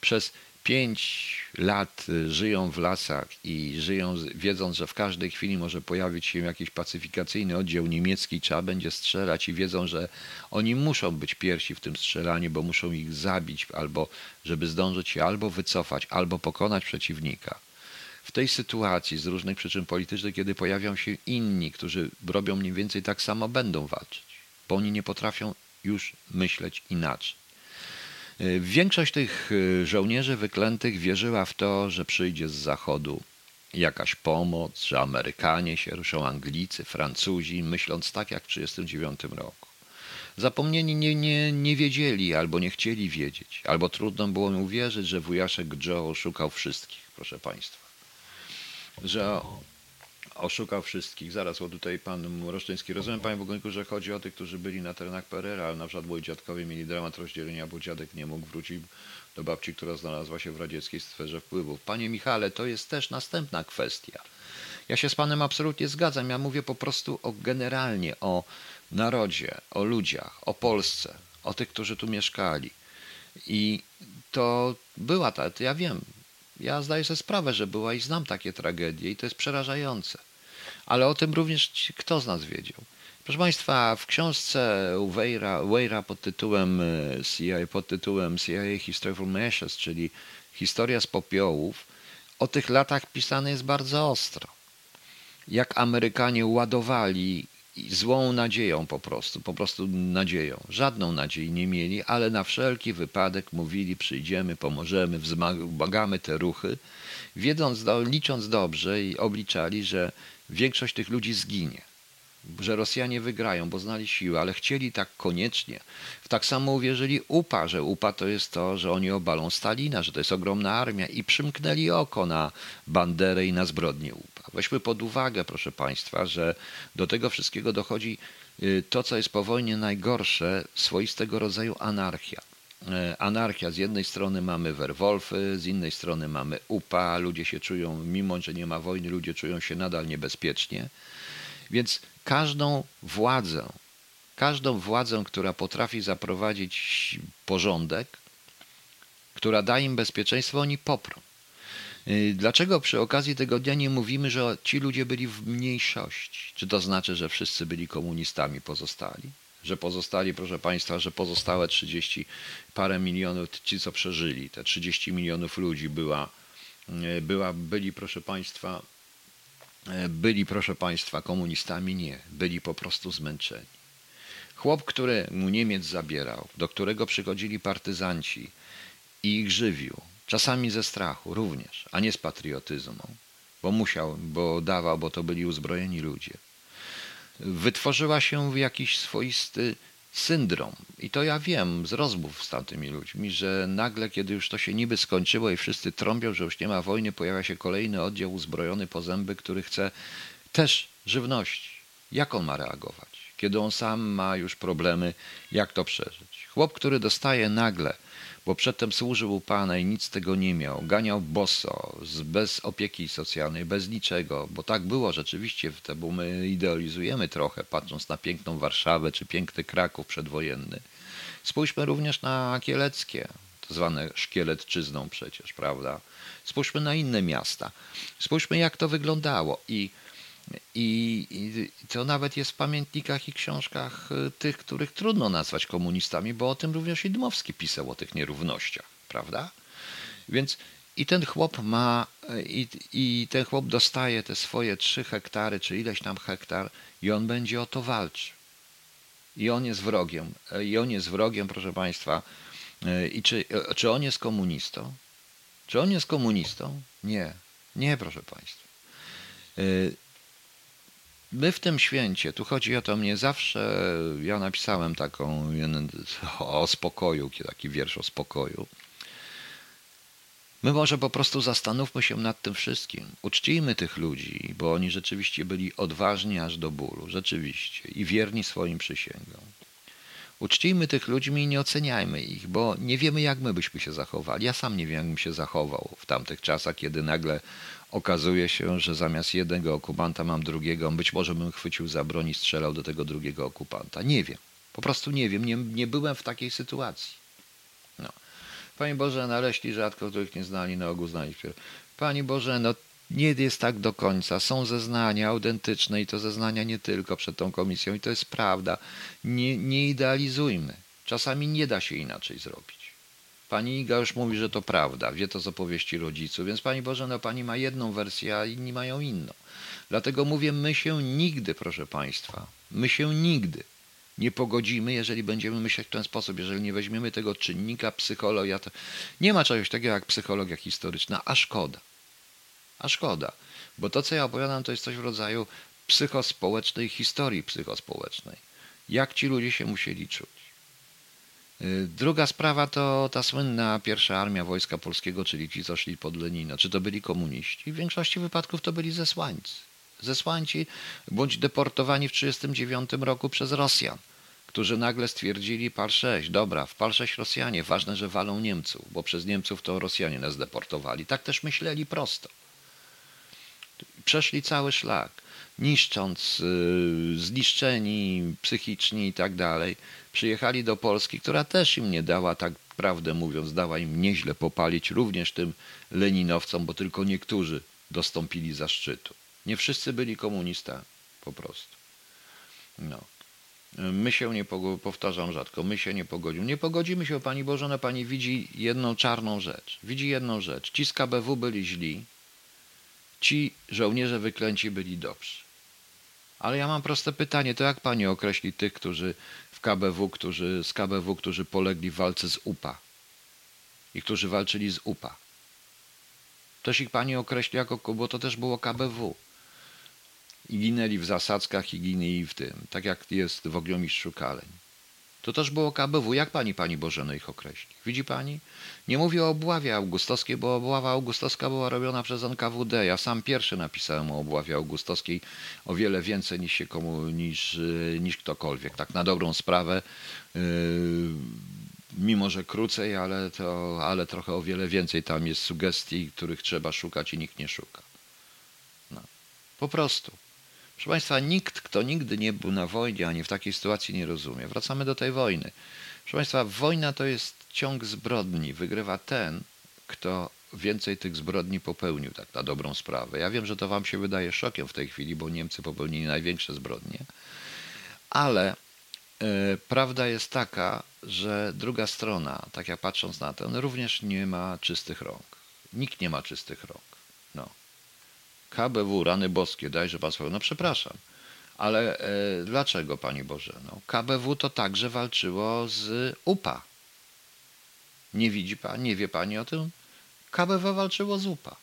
przez pięć lat żyją w lasach i żyją wiedząc, że w każdej chwili może pojawić się jakiś pacyfikacyjny oddział niemiecki, trzeba będzie strzelać i wiedzą, że oni muszą być pierwsi w tym strzelaniu, bo muszą ich zabić, albo żeby zdążyć się albo wycofać, albo pokonać przeciwnika w tej sytuacji z różnych przyczyn politycznych, kiedy pojawią się inni, którzy robią mniej więcej tak samo, będą walczyć, bo oni nie potrafią już myśleć inaczej. Y, większość tych y, żołnierzy wyklętych wierzyła w to, że przyjdzie z zachodu jakaś pomoc, że Amerykanie się ruszą, Anglicy, Francuzi, myśląc tak jak w 1939 roku. Zapomnieni nie, nie, nie wiedzieli albo nie chcieli wiedzieć, albo trudno było mi uwierzyć, że wujaszek Joe szukał wszystkich, proszę Państwa że oszukał wszystkich. Zaraz, bo tutaj pan Roszczyński. Rozumiem, panie Bogoniku, że chodzi o tych, którzy byli na terenach PRL, ale na przykład moi dziadkowie mieli dramat rozdzielenia, bo dziadek nie mógł wrócić do babci, która znalazła się w radzieckiej sferze wpływów. Panie Michale, to jest też następna kwestia. Ja się z panem absolutnie zgadzam. Ja mówię po prostu o generalnie o narodzie, o ludziach, o Polsce, o tych, którzy tu mieszkali. I to była ta, ja wiem, ja zdaję sobie sprawę, że była i znam takie tragedie i to jest przerażające. Ale o tym również kto z nas wiedział. Proszę Państwa, w książce Weira, pod tytułem e, CIA, pod tytułem CIA History from Ashes, czyli Historia z popiołów, o tych latach pisane jest bardzo ostro. Jak Amerykanie ładowali złą nadzieją po prostu, po prostu nadzieją. Żadną nadziei nie mieli, ale na wszelki wypadek mówili przyjdziemy, pomożemy, wzmagamy te ruchy, wiedząc, licząc dobrze i obliczali, że większość tych ludzi zginie że Rosjanie wygrają, bo znali siłę, ale chcieli tak koniecznie. Tak samo uwierzyli UPA, że UPA to jest to, że oni obalą Stalina, że to jest ogromna armia i przymknęli oko na Banderę i na zbrodnię UPA. Weźmy pod uwagę, proszę Państwa, że do tego wszystkiego dochodzi y, to, co jest po wojnie najgorsze, swoistego rodzaju anarchia. Y, anarchia. Z jednej strony mamy Werwolfy, z innej strony mamy UPA. Ludzie się czują, mimo że nie ma wojny, ludzie czują się nadal niebezpiecznie. Więc każdą władzę, każdą władzę, która potrafi zaprowadzić porządek, która da im bezpieczeństwo, oni poprą. Y, Dlaczego przy okazji tego dnia nie mówimy, że ci ludzie byli w mniejszości? Czy to znaczy, że wszyscy byli komunistami pozostali? Że pozostali, proszę Państwa, że pozostałe 30 parę milionów, ci co przeżyli, te 30 milionów ludzi była, y, była byli, proszę Państwa, byli, proszę Państwa, komunistami? Nie, byli po prostu zmęczeni. Chłop, który mu Niemiec zabierał, do którego przychodzili partyzanci i ich żywił, czasami ze strachu również, a nie z patriotyzmu, bo musiał, bo dawał, bo to byli uzbrojeni ludzie. Wytworzyła się jakiś swoisty syndrom. I to ja wiem z rozmów z tamtymi ludźmi, że nagle, kiedy już to się niby skończyło i wszyscy trąbią, że już nie ma wojny, pojawia się kolejny oddział uzbrojony po zęby, który chce też żywności. Jak on ma reagować? Kiedy on sam ma już problemy, jak to przeżyć? Chłop, który dostaje nagle bo przedtem służył Pana i nic tego nie miał. Ganiał boso, bez opieki socjalnej, bez niczego, bo tak było rzeczywiście, bo my idealizujemy trochę, patrząc na piękną Warszawę czy piękny Kraków przedwojenny. Spójrzmy również na Kieleckie, to zwane Szkieletczyzną przecież, prawda? Spójrzmy na inne miasta. Spójrzmy, jak to wyglądało i i, I, to nawet jest w pamiętnikach i książkach y, tych, których trudno nazwać komunistami, bo o tym również i Dmowski pisał, o tych nierównościach, prawda? Więc i ten chłop ma, i, i ten chłop dostaje te swoje trzy hektary, czy ileś tam hektar, i on będzie o to walczył. I on jest wrogiem. Y, I on jest wrogiem, proszę Państwa. I czy, czy on jest komunistą? Czy on jest komunistą? Nie. Nie, proszę Państwa my w tym święcie, tu chodzi o to mnie zawsze, ja napisałem taką o spokoju, taki wiersz o spokoju. My może po prostu zastanówmy się nad tym wszystkim. Uczcijmy tych ludzi, bo oni rzeczywiście byli odważni aż do bólu, rzeczywiście, i wierni swoim przysięgom. Uczcijmy tych ludzi i nie oceniajmy ich, bo nie wiemy, jak my byśmy się zachowali. Ja sam nie wiem, jak bym się zachował w tamtych czasach, kiedy nagle okazuje się, że zamiast jednego okupanta mam drugiego, być może bym chwycił za broń i strzelał do tego drugiego okupanta. Nie wiem. Po prostu nie wiem. Nie, nie byłem w takiej sytuacji. No. Panie Boże, naleśli rzadko, których nie znali, na ogół znali. Panie Boże, no nie jest tak do końca. Są zeznania autentyczne i to zeznania nie tylko przed tą komisją i to jest prawda. Nie, nie idealizujmy. Czasami nie da się inaczej zrobić. Pani Iga już mówi, że to prawda, wie to z opowieści rodziców, więc Pani Boże, no Pani ma jedną wersję, a inni mają inną. Dlatego mówię, my się nigdy, proszę Państwa, my się nigdy nie pogodzimy, jeżeli będziemy myśleć w ten sposób, jeżeli nie weźmiemy tego czynnika psychologia. To nie ma czegoś takiego jak psychologia historyczna, a szkoda. A szkoda, bo to, co ja opowiadam, to jest coś w rodzaju psychospołecznej historii psychospołecznej. Jak ci ludzie się musieli czuć. Y, druga sprawa to ta słynna pierwsza armia Wojska Polskiego, czyli ci, co szli pod Lenina. Czy to byli komuniści? W większości wypadków to byli zesłańcy. Zesłańci bądź deportowani w 1939 roku przez Rosjan, którzy nagle stwierdzili PAL 6, dobra, w PAL 6 Rosjanie, ważne, że walą Niemców, bo przez Niemców to Rosjanie nas deportowali. Tak też myśleli prosto. Przeszli cały szlak, niszcząc, yy, zniszczeni psychicznie i tak dalej przyjechali do Polski, która też im nie dała, tak prawdę mówiąc, dała im nieźle popalić, również tym leninowcom, bo tylko niektórzy dostąpili zaszczytu. Nie wszyscy byli komunistami, po prostu. No. My się nie powtarzam rzadko, my się nie pogodzimy. Nie pogodzimy się, Pani Boże, no Pani widzi jedną czarną rzecz. Widzi jedną rzecz. Ci z KBW byli źli, ci żołnierze wyklęci byli dobrzy. Ale ja mam proste pytanie, to jak Pani określi tych, którzy KBW, którzy, z KBW, którzy polegli w walce z UPA i którzy walczyli z UPA. Też ich pani określi jako, bo to też było KBW. I ginęli w zasadzkach i ginęli w tym, tak jak jest w Ogniomistrzu Kaleń. To też było KBW. Jak pani, pani Bożeno ich określi? Widzi pani? Nie mówię o obławie augustowskiej, bo obława augustowska była robiona przez NKWD. Ja sam pierwszy napisałem o obławie augustowskiej o wiele więcej niż, się komu, niż, y, niż ktokolwiek. Tak na dobrą sprawę, yy, mimo że krócej, ale, to, ale trochę o wiele więcej tam jest sugestii, których trzeba szukać i nikt nie szuka. No. Po prostu. Proszę Państwa, nikt, kto nigdy nie był na wojnie, ani w takiej sytuacji nie rozumie. Wracamy do tej wojny. Proszę Państwa, wojna to jest ciąg zbrodni. Wygrywa ten, kto więcej tych zbrodni popełnił, tak na dobrą sprawę. Ja wiem, że to wam się wydaje szokiem w tej chwili, bo Niemcy popełnili największe zbrodnie, ale e, prawda jest taka, że druga strona, tak jak patrząc na to, również nie ma czystych rąk. Nikt nie ma czystych rąk. KBW, rany boskie, dajże swoją. No przepraszam. Ale e, dlaczego, Pani Boże? No, KBW to także walczyło z UPA. Nie widzi Pani, nie wie Pani o tym? KBW walczyło z UPA,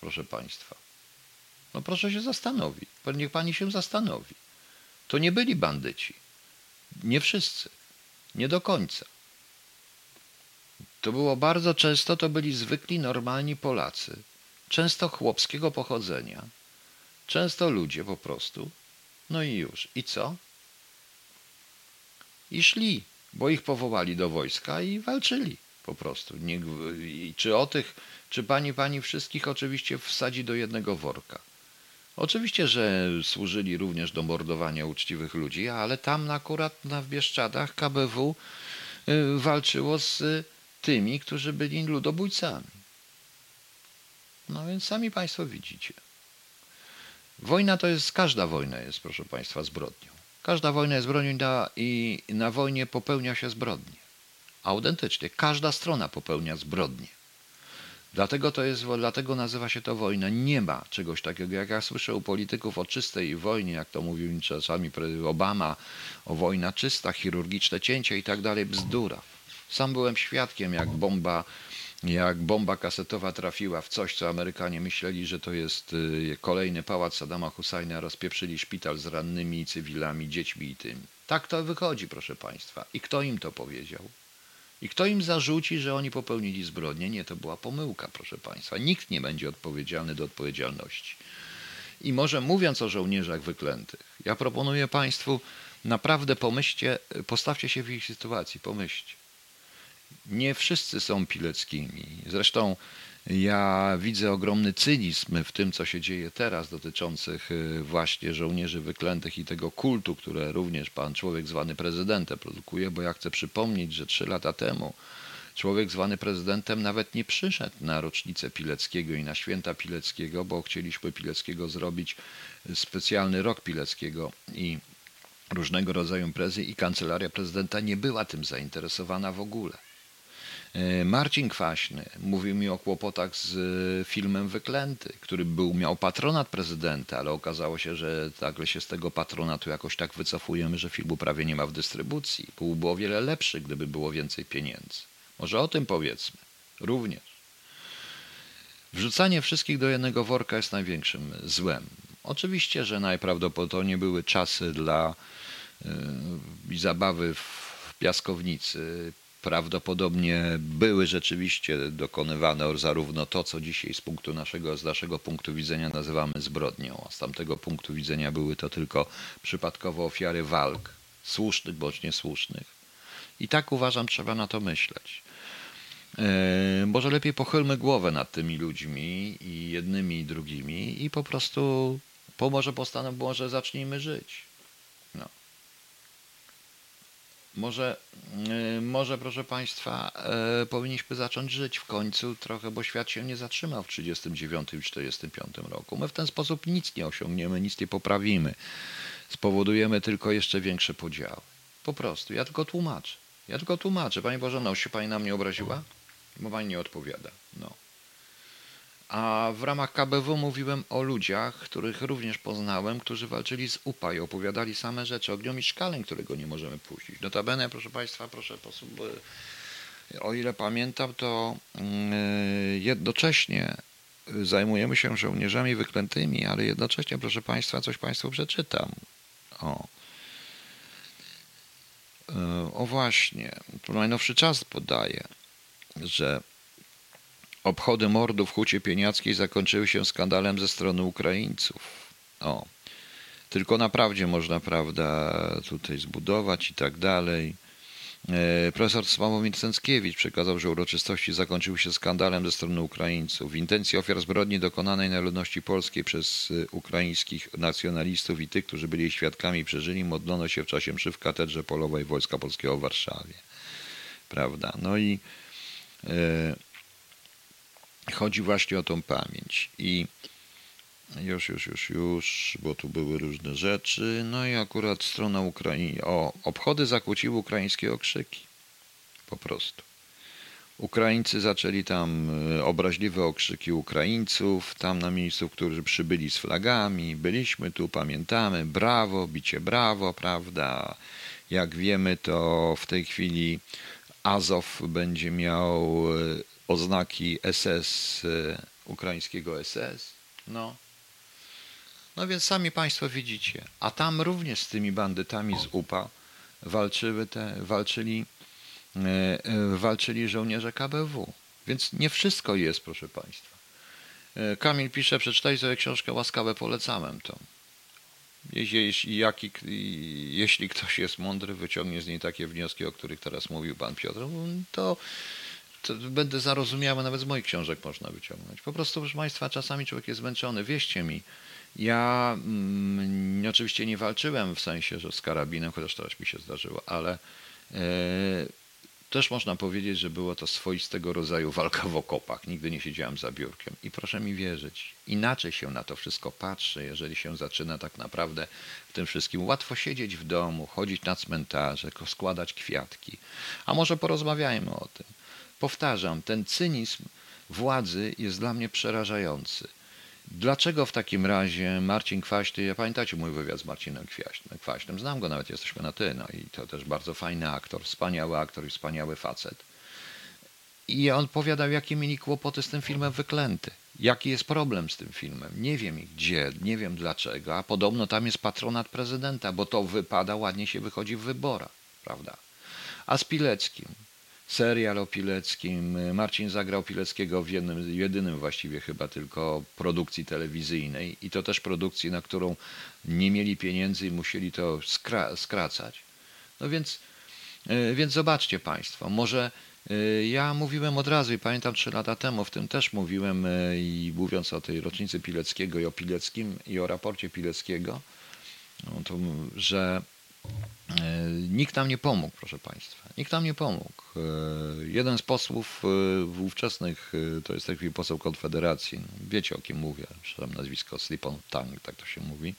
proszę Państwa. No proszę się zastanowić. Niech Pani się zastanowi. To nie byli bandyci. Nie wszyscy. Nie do końca. To było bardzo często, to byli zwykli, normalni Polacy. Często chłopskiego pochodzenia. Często ludzie po prostu. No i już. I co? I szli, bo ich powołali do wojska i walczyli po prostu. Czy o tych, czy pani, pani wszystkich oczywiście wsadzi do jednego worka. Oczywiście, że służyli również do mordowania uczciwych ludzi, ale tam akurat na Bieszczadach KBW y, walczyło z tymi, którzy byli ludobójcami. No więc sami Państwo widzicie. Wojna to jest, każda wojna jest, proszę Państwa, zbrodnią. Każda wojna jest zbrodnią i na wojnie popełnia się zbrodnie. Autentycznie, każda strona popełnia zbrodnie. Dlatego to jest, dlatego nazywa się to wojna. Nie ma czegoś takiego, jak ja słyszę u polityków o czystej wojnie, jak to mówił czasami Obama, o wojna czysta, chirurgiczne cięcie i tak dalej, bzdura. Sam byłem świadkiem, jak bomba, jak bomba kasetowa trafiła w coś, co Amerykanie myśleli, że to jest y, kolejny pałac Saddama Husajna, rozpieprzyli szpital z rannymi cywilami, dziećmi i tym. Tak to wychodzi, proszę Państwa. I kto im to powiedział? I kto im zarzuci, że oni popełnili zbrodnię? Nie, to była pomyłka, proszę Państwa. Nikt nie będzie odpowiedzialny do odpowiedzialności. I może mówiąc o żołnierzach wyklętych, ja proponuję Państwu naprawdę pomyślcie, postawcie się w ich sytuacji, pomyślcie. Nie wszyscy są pileckimi. Zresztą ja widzę ogromny cynizm w tym, co się dzieje teraz, dotyczących y, właśnie żołnierzy wyklętych i tego kultu, które również pan człowiek zwany prezydentem produkuje, bo ja chcę przypomnieć, że trzy lata temu człowiek zwany prezydentem nawet nie przyszedł na rocznicę Pileckiego i na święta Pileckiego, bo chcieliśmy Pileckiego zrobić specjalny rok Pileckiego i różnego rodzaju imprezy i kancelaria prezydenta nie była tym zainteresowana w ogóle. E, Marcin Kwaśny mówił mi o kłopotach z e, filmem Wyklęty, który był, miał patronat prezydenta, ale okazało się, że nagle się z tego patronatu jakoś tak wycofujemy, że filmu prawie nie ma w dystrybucji. Byłby o wiele lepszy, gdyby było więcej pieniędzy. Może o tym powiedzmy. Również. Wrzucanie wszystkich do jednego worka jest największym złem. Oczywiście, że najprawdopodobniej były czasy dla yy, zabawy w piaskownicy, prawdopodobnie były rzeczywiście dokonywane zarówno to, co dzisiaj z punktu naszego, z naszego punktu widzenia nazywamy zbrodnią, a z tamtego punktu widzenia były to tylko przypadkowo ofiary walk, słusznych bądź niesłusznych. I tak uważam, trzeba na to myśleć. E, może lepiej pochylmy głowę nad tymi ludźmi i jednymi i drugimi i po prostu pomoże postanów, może zacznijmy żyć. No. Może, y, może proszę Państwa, e, powinniśmy zacząć żyć w końcu trochę, bo świat się nie zatrzymał w 1939 i 1945 roku. My w ten sposób nic nie osiągniemy, nic nie poprawimy. Spowodujemy tylko jeszcze większe podziały. Po prostu. Ja tylko tłumaczę. Ja tylko tłumaczę. Pani Bożena, się Pani na mnie obraziła? Bo Pani nie odpowiada. No. A w ramach KBW mówiłem o ludziach, których również poznałem, którzy walczyli z UPA i opowiadali same rzeczy. Ogniomistrz szkaleń, którego nie możemy puścić. Notabene, proszę Państwa, proszę, o ile pamiętam, to mm, jednocześnie zajmujemy się żołnierzami wyklętymi, ale jednocześnie, proszę Państwa, coś Państwu przeczytam. O. E, o właśnie, najnowszy czas podaje, że Obchody mordu w Hucie Pieniackiej zakończyły się skandalem ze strony Ukraińców. O, tylko naprawdę można, prawda, tutaj zbudować i tak dalej. E, profesor Sławomir Cęckiewicz przekazał, że uroczystości zakończyły się skandalem ze strony Ukraińców. W intencji ofiar zbrodni dokonanej na ludności polskiej przez e, ukraińskich nacjonalistów i tych, którzy byli świadkami przeżyli, modlono się w czasie mszy w katedrze polowej Wojska Polskiego w Warszawie. Prawda? No i e, chodzi właśnie o tą pamięć. I już, już, już, już, bo tu były różne rzeczy. No i akurat strona Ukrainy. O, obchody zakłóciły ukraińskie okrzyki. Po prostu. Ukraińcy zaczęli tam e, obraźliwe okrzyki Ukraińców, tam na miejscu, którzy przybyli z flagami. Byliśmy tu, pamiętamy, brawo, bicie brawo, prawda? Jak wiemy, to w tej chwili Azow będzie miał e, oznaki SS, e, ukraińskiego SS. No. No więc sami Państwo widzicie. A tam również z tymi bandytami z UPA walczyły te, walczyli E, e, walczyli żołnierze KBW. Więc nie wszystko jest, proszę Państwa. Kamil pisze, przeczytaj sobie książkę Łaskawe polecałem to. Jeśli, jaki, jeśli ktoś jest mądry, wyciągnie z niej takie wnioski, o których teraz mówił Pan Piotr, to będę zarozumiały, nawet z moich książek można wyciągnąć. Po prostu, proszę Państwa, czasami człowiek jest zmęczony. Wierzcie mi, ja mm, oczywiście nie walczyłem w sensie, że z karabinem, chociaż teraz mi się zdarzyło, ale e, też można powiedzieć, że było to swoistego rodzaju walka w okopach. Nigdy nie siedziałem za biurkiem. I proszę mi wierzyć, inaczej się na to wszystko patrzy, jeżeli się zaczyna tak naprawdę w tym wszystkim. Łatwo siedzieć w domu, chodzić na cmentarze, składać kwiatki. A może porozmawiajmy o tym. Powtarzam, ten cynizm władzy jest dla mnie przerażający. Dlaczego w takim razie Marcin Kwaśny, ja pamiętacie mój wywiad z Marcinem Kwaśnym, znam go, nawet jesteśmy na ty, no i to też bardzo fajny aktor, wspaniały aktor i wspaniały facet. I on powiadał, jakie mieli kłopoty z tym filmem Wyklęty. Jaki jest problem z tym filmem? Nie wiem gdzie, nie wiem dlaczego, a podobno tam jest patronat prezydenta, bo to wypada, ładnie się wychodzi w wyborach, prawda? A z Pileckim, serial o Pileckim. Marcin zagrał Pileckiego w jednym, jedynym właściwie chyba tylko produkcji telewizyjnej i to też produkcji, na którą nie mieli pieniędzy i musieli to skra skracać. No więc, e, więc zobaczcie Państwo, może e, ja mówiłem od razu i pamiętam trzy lata temu, w tym też mówiłem e, i mówiąc o tej rocznicy Pileckiego i o Pileckim i o raporcie Pileckiego, no to, że nikt nam nie pomógł, proszę Państwa. Nikt nam nie pomógł. E, jeden z posłów e, ówczesnych, to jest taki poseł Konfederacji, wiecie o kim mówię, przepraszam nazwisko Slipon Tang, tak to się mówi,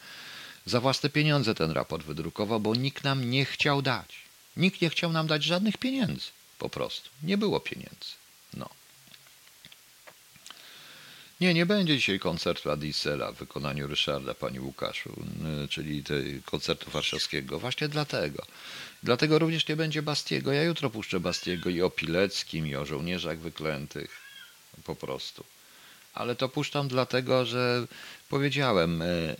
za własne pieniądze ten raport wydrukował, bo nikt nam nie chciał dać. Nikt nie chciał nam dać żadnych pieniędzy, po prostu. Nie było pieniędzy. No. Nie, nie będzie dzisiaj koncertu Adisela w wykonaniu Ryszarda, Pani Łukaszu, czyli koncertu warszawskiego. Właśnie dlatego. Dlatego również nie będzie Bastiego. Ja jutro puszczę Bastiego i o Pileckim, i o żołnierzach wyklętych. Po prostu. Ale to puszczam dlatego, że powiedziałem, e,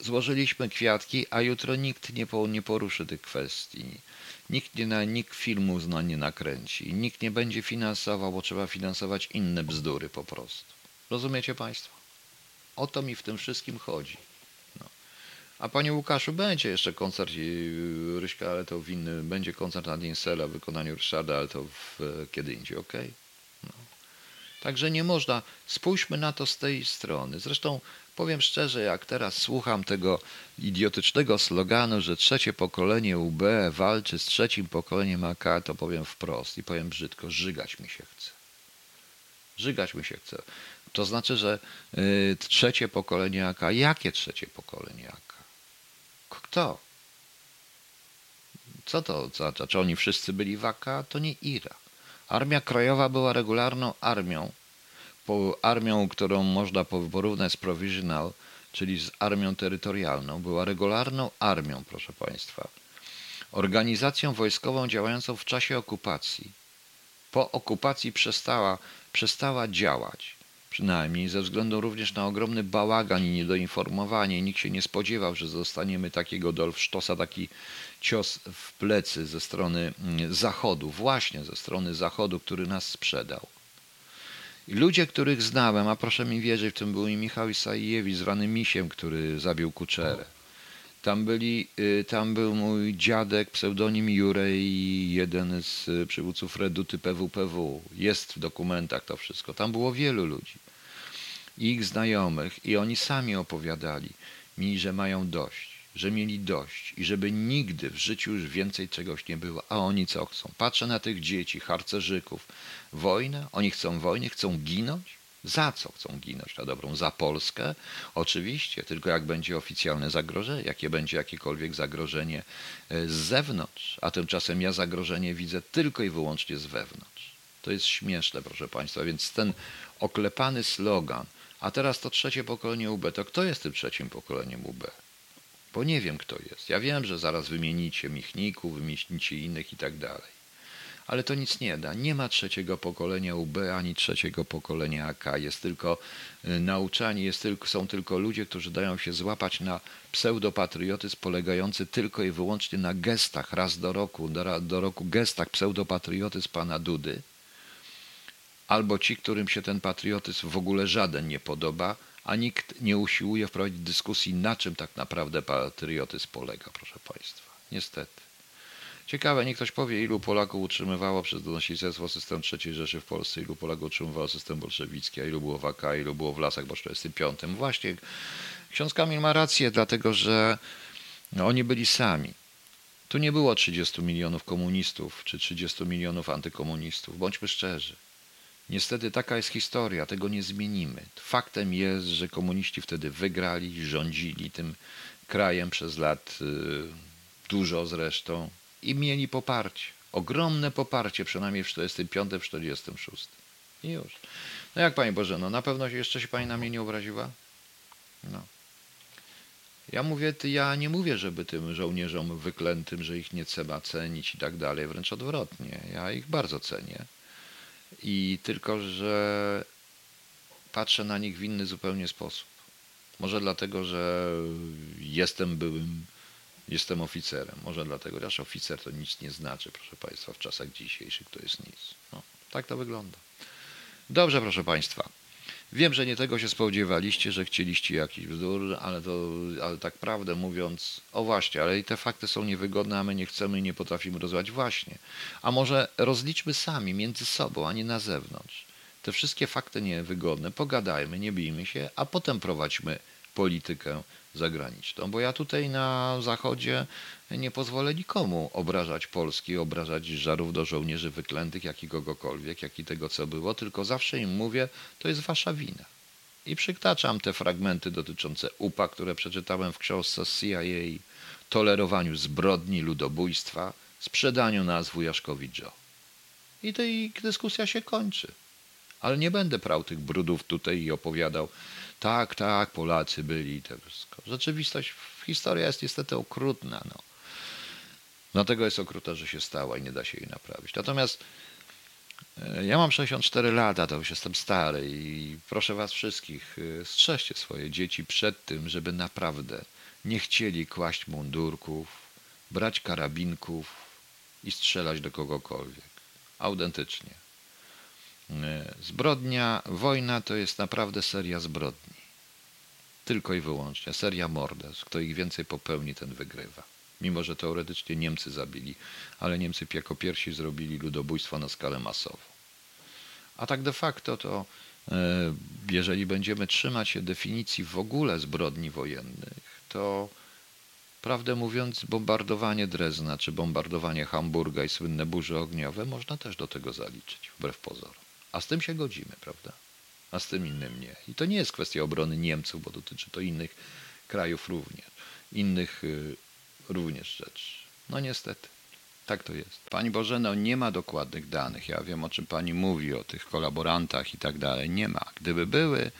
złożyliśmy kwiatki, a jutro nikt nie, po, nie poruszy tych kwestii. Nikt, nie na, nikt filmu zna nie nakręci. Nikt nie będzie finansował, bo trzeba finansować inne bzdury po prostu. Rozumiecie Państwo? O to mi w tym wszystkim chodzi. No. A Panie Łukaszu, będzie jeszcze koncert Ryśka, ale to w będzie koncert na Dinsela w wykonaniu Ryszarda, ale to w, kiedy indziej, ok? No. Także nie można, spójrzmy na to z tej strony. Zresztą powiem szczerze, jak teraz słucham tego idiotycznego sloganu, że trzecie pokolenie UB walczy z trzecim pokoleniem AK, to powiem wprost i powiem brzydko, żygać mi się chce. Żygać mi się chce. To znaczy, że y, trzecie pokolenie AK. Jakie trzecie pokolenie AK? Kto? Co to oznacza? Czy oni wszyscy byli w AK? To nie IRA. Armia Krajowa była regularną armią, armią, którą można porównać z provisional, czyli z armią terytorialną. Była regularną armią, proszę Państwa. Organizacją wojskową działającą w czasie okupacji. Po okupacji przestała, przestała działać przynajmniej ze względu również na ogromny bałagan i niedoinformowanie. Nikt się nie spodziewał, że zostaniemy takiego Dolfsztosa, taki cios w plecy ze strony mm, Zachodu, właśnie ze strony Zachodu, który nas sprzedał. I ludzie, których znałem, a proszę mi wierzyć, w tym był i Michał Isajewicz, zwany Misiem, który zabił Kuczerę. Tam, byli, y, tam był mój dziadek, pseudonim Jurej, jeden z y, przywódców Reduty PWPW. Jest w dokumentach to wszystko. Tam było wielu ludzi. Ich znajomych i oni sami opowiadali mi, że mają dość, że mieli dość i żeby nigdy w życiu już więcej czegoś nie było. A oni co chcą? Patrzę na tych dzieci, harcerzyków. Wojna? Oni chcą wojny? Chcą ginąć? Za co chcą ginąć na dobrą? Za Polskę? Oczywiście, tylko jak będzie oficjalne zagrożenie, jakie będzie jakiekolwiek zagrożenie e, z zewnątrz, a tymczasem ja zagrożenie widzę tylko i wyłącznie z wewnątrz. To jest śmieszne, proszę Państwa, więc ten oklepany slogan, a teraz to trzecie pokolenie UB, to kto jest tym trzecim pokoleniem UB? Bo nie wiem, kto jest. Ja wiem, że zaraz wymienicie Michników, wymienicie innych i tak dalej ale to nic nie da. Nie ma trzeciego pokolenia UB ani trzeciego pokolenia AK. Jest tylko y, nauczanie, jest tylko, są tylko ludzie, którzy dają się złapać na pseudopatriotyzm polegający tylko i wyłącznie na gestach raz do roku, do, do roku gestach pseudopatriotyzm pana Dudy, albo ci, którym się ten patriotyzm w ogóle żaden nie podoba, a nikt nie usiłuje wprowadzić dyskusji, na czym tak naprawdę patriotyzm polega, proszę Państwa. Niestety. Ciekawe, niech ktoś powie, ilu Polaków utrzymywało przez donosicielstwo system III Rzeszy w Polsce, ilu Polaków utrzymywało system bolszewicki, a ilu było w AK, ilu było w Lasach po 1945. Właśnie ksiądz Kamil ma rację, dlatego że no, oni byli sami. Tu nie było 30 milionów komunistów czy 30 milionów antykomunistów. Bądźmy szczerzy. Niestety taka jest historia, tego nie zmienimy. Faktem jest, że komuniści wtedy wygrali, rządzili tym krajem przez lat y, dużo zresztą, i mieli poparcie. Ogromne poparcie, przynajmniej w 45, w 46. I już. No jak Pani Boże, no na pewno jeszcze się Pani na mnie nie obraziła? No. Ja mówię, ja nie mówię, żeby tym żołnierzom wyklętym, że ich nie trzeba cenić i tak dalej, wręcz odwrotnie. Ja ich bardzo cenię. I tylko, że patrzę na nich w inny zupełnie sposób. Może dlatego, że jestem byłym Jestem oficerem. Może dlatego, chociaż oficer to nic nie znaczy, proszę Państwa, w czasach dzisiejszych to jest nic. No, tak to wygląda. Dobrze, proszę Państwa. Wiem, że nie tego się spodziewaliście, że chcieliście jakiś wzór, ale, to, ale tak prawdę mówiąc, o właśnie, ale i te fakty są niewygodne, a my nie chcemy i nie potrafimy rozwiązać. Właśnie. A może rozliczmy sami między sobą, a nie na zewnątrz. Te wszystkie fakty niewygodne, pogadajmy, nie bijmy się, a potem prowadźmy politykę zagraniczną, bo ja tutaj na zachodzie nie pozwolę nikomu obrażać Polski, obrażać żarów do żołnierzy wyklętych, jak i kogokolwiek, jak i tego, co było, tylko zawsze im mówię, to jest wasza wina. I przytaczam te fragmenty dotyczące UPA, które przeczytałem w książce CIA, tolerowaniu zbrodni, ludobójstwa, sprzedaniu nazw Jaszkowi Joe. I tej dyskusja się kończy. Ale nie będę prał tych brudów tutaj i opowiadał, tak, tak, Polacy byli i to wszystko. Rzeczywistość, historia jest niestety okrutna. No. Dlatego jest okruta, że się stała i nie da się jej naprawić. Natomiast e, ja mam 64 lata, to już jestem stary i proszę was wszystkich, e, strzeżcie swoje dzieci przed tym, żeby naprawdę nie chcieli kłaść mundurków, brać karabinków i strzelać do kogokolwiek. Autentycznie. E, zbrodnia, wojna to jest naprawdę seria zbrodni. Tylko i wyłącznie. Seria morderstw. Kto ich więcej popełni, ten wygrywa. Mimo, że teoretycznie Niemcy zabili, ale Niemcy jako pierwsi zrobili ludobójstwo na skalę masową. A tak de facto to, e, jeżeli będziemy trzymać się definicji w ogóle zbrodni wojennych, to prawdę mówiąc, bombardowanie Drezna czy bombardowanie Hamburga i słynne burze ogniowe można też do tego zaliczyć, wbrew pozorom. A z tym się godzimy, prawda? A z tym innym nie. I to nie jest kwestia obrony Niemców, bo dotyczy to innych krajów również. Innych y, również rzeczy. No niestety. Tak to jest. Pani Bożeno, nie ma dokładnych danych. Ja wiem, o czym pani mówi, o tych kolaborantach i tak dalej. Nie ma. Gdyby były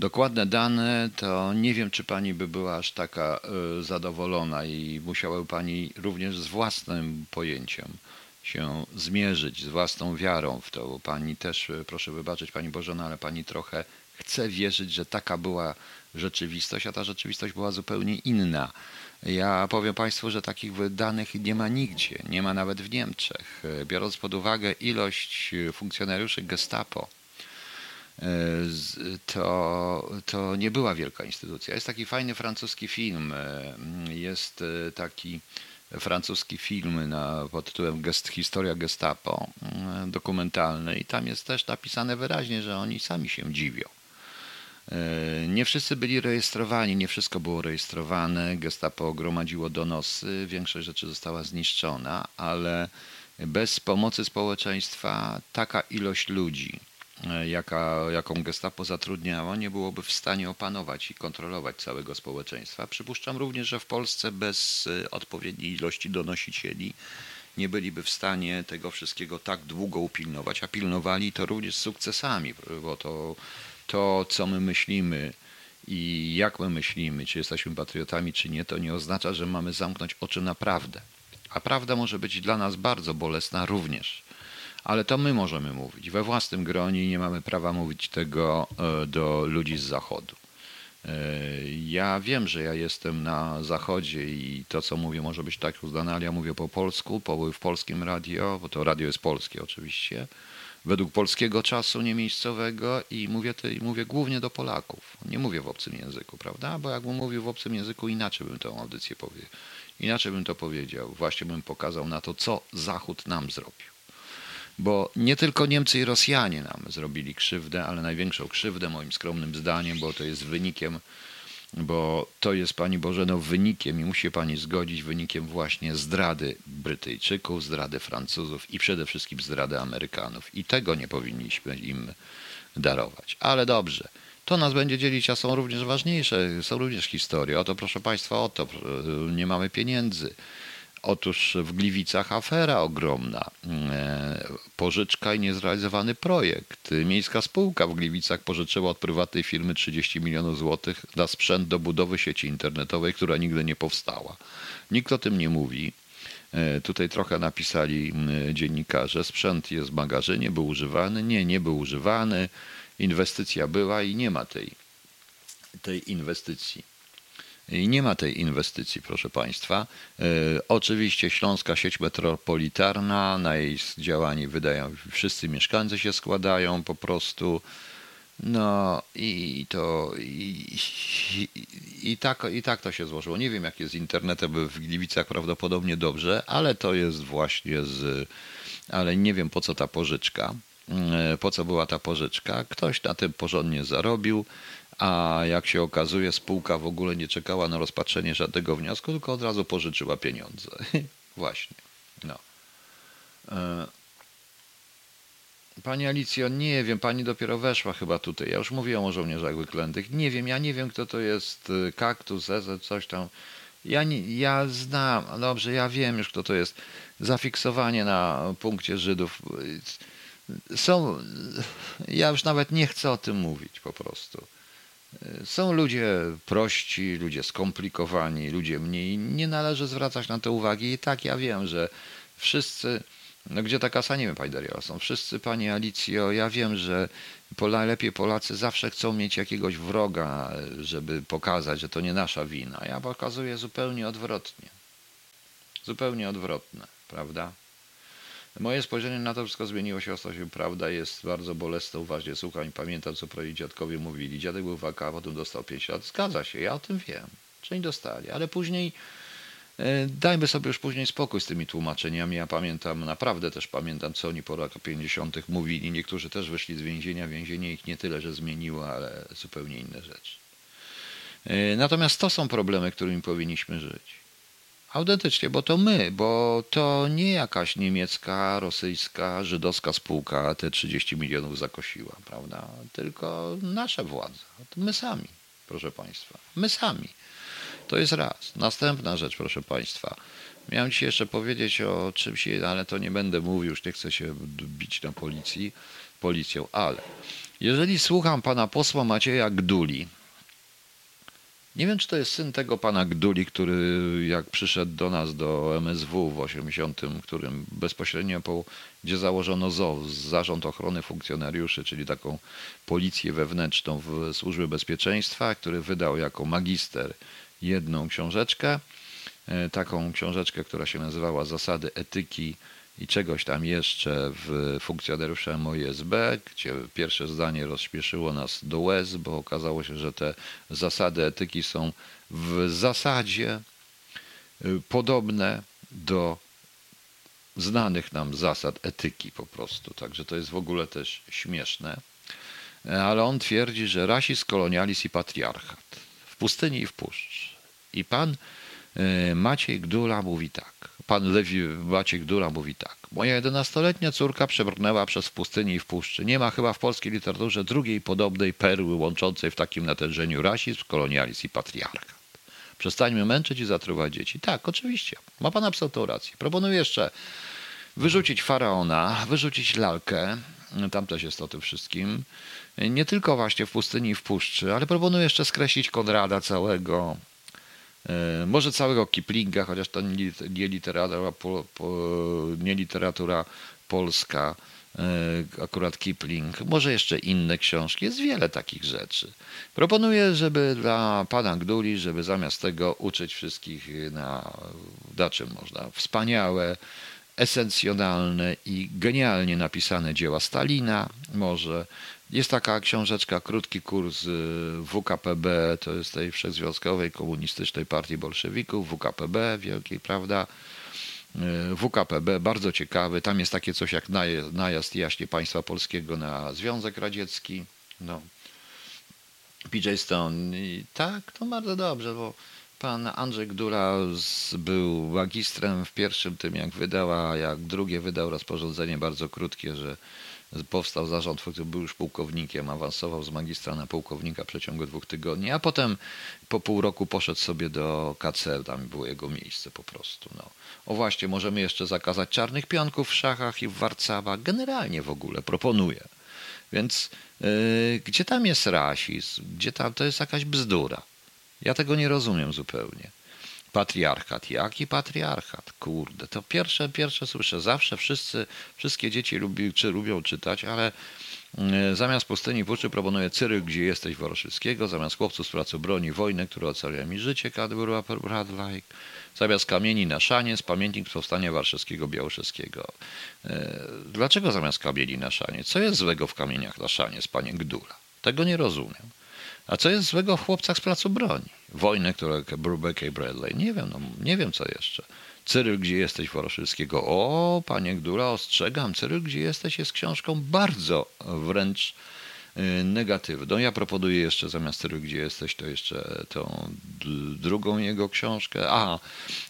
dokładne dane, to nie wiem, czy pani by była aż taka y, zadowolona i musiałaby pani również z własnym pojęciem się zmierzyć z własną wiarą w to. Pani też, e, proszę wybaczyć Pani Bożena, ale Pani trochę chce wierzyć, że taka była rzeczywistość, a ta rzeczywistość była zupełnie inna. Ja powiem Państwu, że takich danych nie ma nigdzie, nie ma nawet w Niemczech. E, biorąc pod uwagę ilość e, funkcjonariuszy Gestapo, to, to nie była wielka instytucja. Jest taki fajny francuski film, jest taki francuski film na, pod tytułem Gest, Historia Gestapo, mm, dokumentalny i tam jest też napisane wyraźnie, że oni sami się dziwią. E, nie wszyscy byli rejestrowani, nie wszystko było rejestrowane. Gestapo gromadziło donosy, większość rzeczy została zniszczona, ale bez pomocy społeczeństwa taka ilość ludzi jaka, jaką gestapo zatrudniało, nie byłoby w stanie opanować i kontrolować całego społeczeństwa. Przypuszczam również, że w Polsce bez e, odpowiedniej ilości donosicieli nie byliby w stanie tego wszystkiego tak długo upilnować, a pilnowali to również z sukcesami, bo to, to co my myślimy, i jak my myślimy, czy jesteśmy patriotami, czy nie, to nie oznacza, że mamy zamknąć oczy na prawdę. A prawda może być dla nas bardzo bolesna również. Ale to my możemy mówić we własnym gronie i nie mamy prawa mówić tego e, do ludzi z Zachodu. E, ja wiem, że ja jestem na Zachodzie i to, co mówię, może być tak uznane, ale ja mówię po polsku, w polskim radio, bo to radio jest polskie oczywiście według polskiego czasu niemiejscowego i mówię, i mówię głównie do Polaków. Nie mówię w obcym języku, prawda? Bo jakbym mówił w obcym języku, inaczej bym tę audycję powiedział. Inaczej bym to powiedział. Właśnie bym pokazał na to, co Zachód nam zrobił. Bo nie tylko Niemcy i Rosjanie nam zrobili krzywdę, ale największą krzywdę, moim skromnym zdaniem, bo to jest wynikiem bo to jest Pani Bożeno wynikiem i musi Pani zgodzić wynikiem właśnie zdrady Brytyjczyków, zdrady Francuzów i przede wszystkim zdrady Amerykanów. I tego nie powinniśmy im darować. Ale dobrze. To nas będzie dzielić, a są również ważniejsze, są również historie. Oto proszę Państwa, oto nie mamy pieniędzy. Otóż w Gliwicach afera ogromna. E, pożyczka i niezrealizowany projekt. Miejska spółka w Gliwicach pożyczyła od prywatnej firmy 30 milionów złotych na sprzęt do budowy sieci internetowej, która nigdy nie powstała. Nikt o tym nie mówi. E, tutaj trochę napisali dziennikarze, sprzęt jest w magazynie, był używany. Nie, nie był używany. Inwestycja była i nie ma tej, tej inwestycji. I nie ma tej inwestycji, proszę Państwa. E, oczywiście Śląska sieć metropolitarna, na jej działanie wydają, wszyscy mieszkańcy się składają po prostu. No i to i, i, i, tak, i tak to się złożyło. Nie wiem, jak jest z internetem w Gliwicach, prawdopodobnie dobrze, ale to jest właśnie z. Ale nie wiem, po co ta pożyczka. E, po co była ta pożyczka? Ktoś na tym porządnie zarobił a jak się okazuje, spółka w ogóle nie czekała na rozpatrzenie żadnego wniosku, tylko od razu pożyczyła pieniądze. Właśnie. No. E, pani Alicjo, nie wiem, pani dopiero weszła chyba tutaj. Ja już mówiłem o żołnierzach wyklętych. Nie wiem, ja nie wiem, kto to jest e, kaktus, EZ, coś tam. Ja, nie, ja znam, dobrze, ja wiem już, kto to jest. Zafiksowanie na punkcie Żydów. Są, ja już nawet nie chcę o tym mówić po prostu. Są ludzie prości, ludzie skomplikowani, ludzie mniej. Nie należy zwracać na to uwagi. I tak ja wiem, że wszyscy, no gdzie ta kasa, nie wiem, Pani Dario, są wszyscy, Pani Alicjo, ja wiem, że najlepiej Polacy zawsze chcą mieć jakiegoś wroga, żeby pokazać, że to nie nasza wina. Ja pokazuję zupełnie odwrotnie. Zupełnie odwrotne, prawda? Moje spojrzenie na to wszystko zmieniło się ostatnio. Prawda jest bardzo bolesna. Uważnie słucham pamiętam, co prawie dziadkowie mówili. Dziadek był w AK, a potem dostał 5 lat. Zgadza się, ja o tym wiem. Część dostali, ale później e, dajmy sobie już później spokój z tymi tłumaczeniami. Ja pamiętam, naprawdę też pamiętam, co oni po latach 50. mówili. Niektórzy też wyszli z więzienia. Więzienie ich nie tyle, że zmieniło, ale zupełnie inne rzeczy. E, natomiast to są problemy, którymi powinniśmy żyć. Autentycznie, bo to my, bo to nie jakaś niemiecka, rosyjska, żydowska spółka te 30 milionów zakosiła, prawda? Tylko nasze władze. To my sami, proszę Państwa. My sami. To jest raz. Następna rzecz, proszę Państwa. Miałem dzisiaj jeszcze powiedzieć o czymś, ale to nie będę mówił, już nie chcę się bić na policji, policją, ale jeżeli słucham pana posła Macieja Gduli, nie wiem, czy to jest syn tego pana Gduli, który jak przyszedł do nas do MSW w 80, którym bezpośrednio po, gdzie założono ZOW, Zarząd Ochrony Funkcjonariuszy, czyli taką policję wewnętrzną w Służbie Bezpieczeństwa, który wydał jako magister jedną książeczkę, e, taką książeczkę, która się nazywała Zasady etyki i czegoś tam jeszcze w funkcjonariusza MOSB, gdzie pierwsze zdanie rozśmieszyło nas do łez, bo okazało się, że te zasady etyki są w zasadzie y, podobne do znanych nam zasad etyki po prostu. Także to jest w ogóle też śmieszne. Ale on twierdzi, że rasizm, kolonializm i patriarchat w pustyni i w puszczy. I pan y, Maciej Gdula mówi tak. Pan Lewi Maciek Dura mówi tak. Moja jedenastoletnia córka przebrnęła przez pustynię i w puszczy. Nie ma chyba w polskiej literaturze drugiej podobnej perły łączącej w takim natężeniu rasizm, kolonializm i patriarchat. Przestańmy męczyć i zatruwać dzieci. Tak, oczywiście. Ma pan absolutną rację. Proponuję jeszcze wyrzucić faraona, wyrzucić lalkę. Tam też jest o tym wszystkim. Nie tylko właśnie w pustyni i w puszczy, ale proponuję jeszcze skreślić Konrada całego, może całego Kiplinga, chociaż to nie literatura, nie literatura polska, e, akurat Kipling, może jeszcze inne książki, jest wiele takich rzeczy. Proponuję, żeby dla pana Gduli, żeby zamiast tego uczyć wszystkich na, na czym można, wspaniałe, esencjonalne i genialnie napisane dzieła Stalina, może jest taka książeczka, krótki kurs y, WKPB, to jest tej Wszechzwiązkowej Komunistycznej Partii Bolszewików, WKPB wielkiej, prawda? Y, WKPB, bardzo ciekawy. Tam jest takie coś jak najazd jaśnie państwa polskiego na Związek Radziecki. No. PJ Stone. I tak, to bardzo dobrze, bo pan Andrzej Gdura był magistrem w pierwszym tym, jak wydała, jak drugie wydał rozporządzenie bardzo krótkie, że powstał zarząd, który był już pułkownikiem, awansował z magistra na pułkownika w przeciągu dwóch tygodni, a potem po pół roku poszedł sobie do KCL, tam było jego miejsce po prostu. No. O właśnie, możemy jeszcze zakazać czarnych pionków w szachach i w warcawach, generalnie w ogóle proponuję. Więc yy, gdzie tam jest rasizm? Gdzie tam to jest jakaś bzdura? Ja tego nie rozumiem zupełnie. Patriarchat. Jaki patriarchat? Kurde, to pierwsze, pierwsze słyszę. Zawsze wszyscy, wszystkie dzieci lubi, czy lubią czytać, ale mm, zamiast pustyni puszczy proponuję Cyryk, gdzie jesteś Woroszyckiego, zamiast chłopców z pracy broni wojnę, która ocaliła mi życie, Cadbury Bradley, zamiast kamieni na szanie, z pamiętnik powstania warszawskiego Białoszewskiego. E, dlaczego zamiast kamieni na szanie? Co jest złego w kamieniach na szanie, z panie Gdula? Tego nie rozumiem. A co jest złego w chłopcach z placu broni? Wojnę, którą Brubeck i Bradley. Nie wiem, no, nie wiem co jeszcze. Cyryl, gdzie jesteś Woroszyckiego? O, panie Gdula, ostrzegam. Cyryl, gdzie jesteś jest książką bardzo wręcz negatywną. Ja proponuję jeszcze zamiast tego, gdzie jesteś, to jeszcze tą drugą jego książkę. A,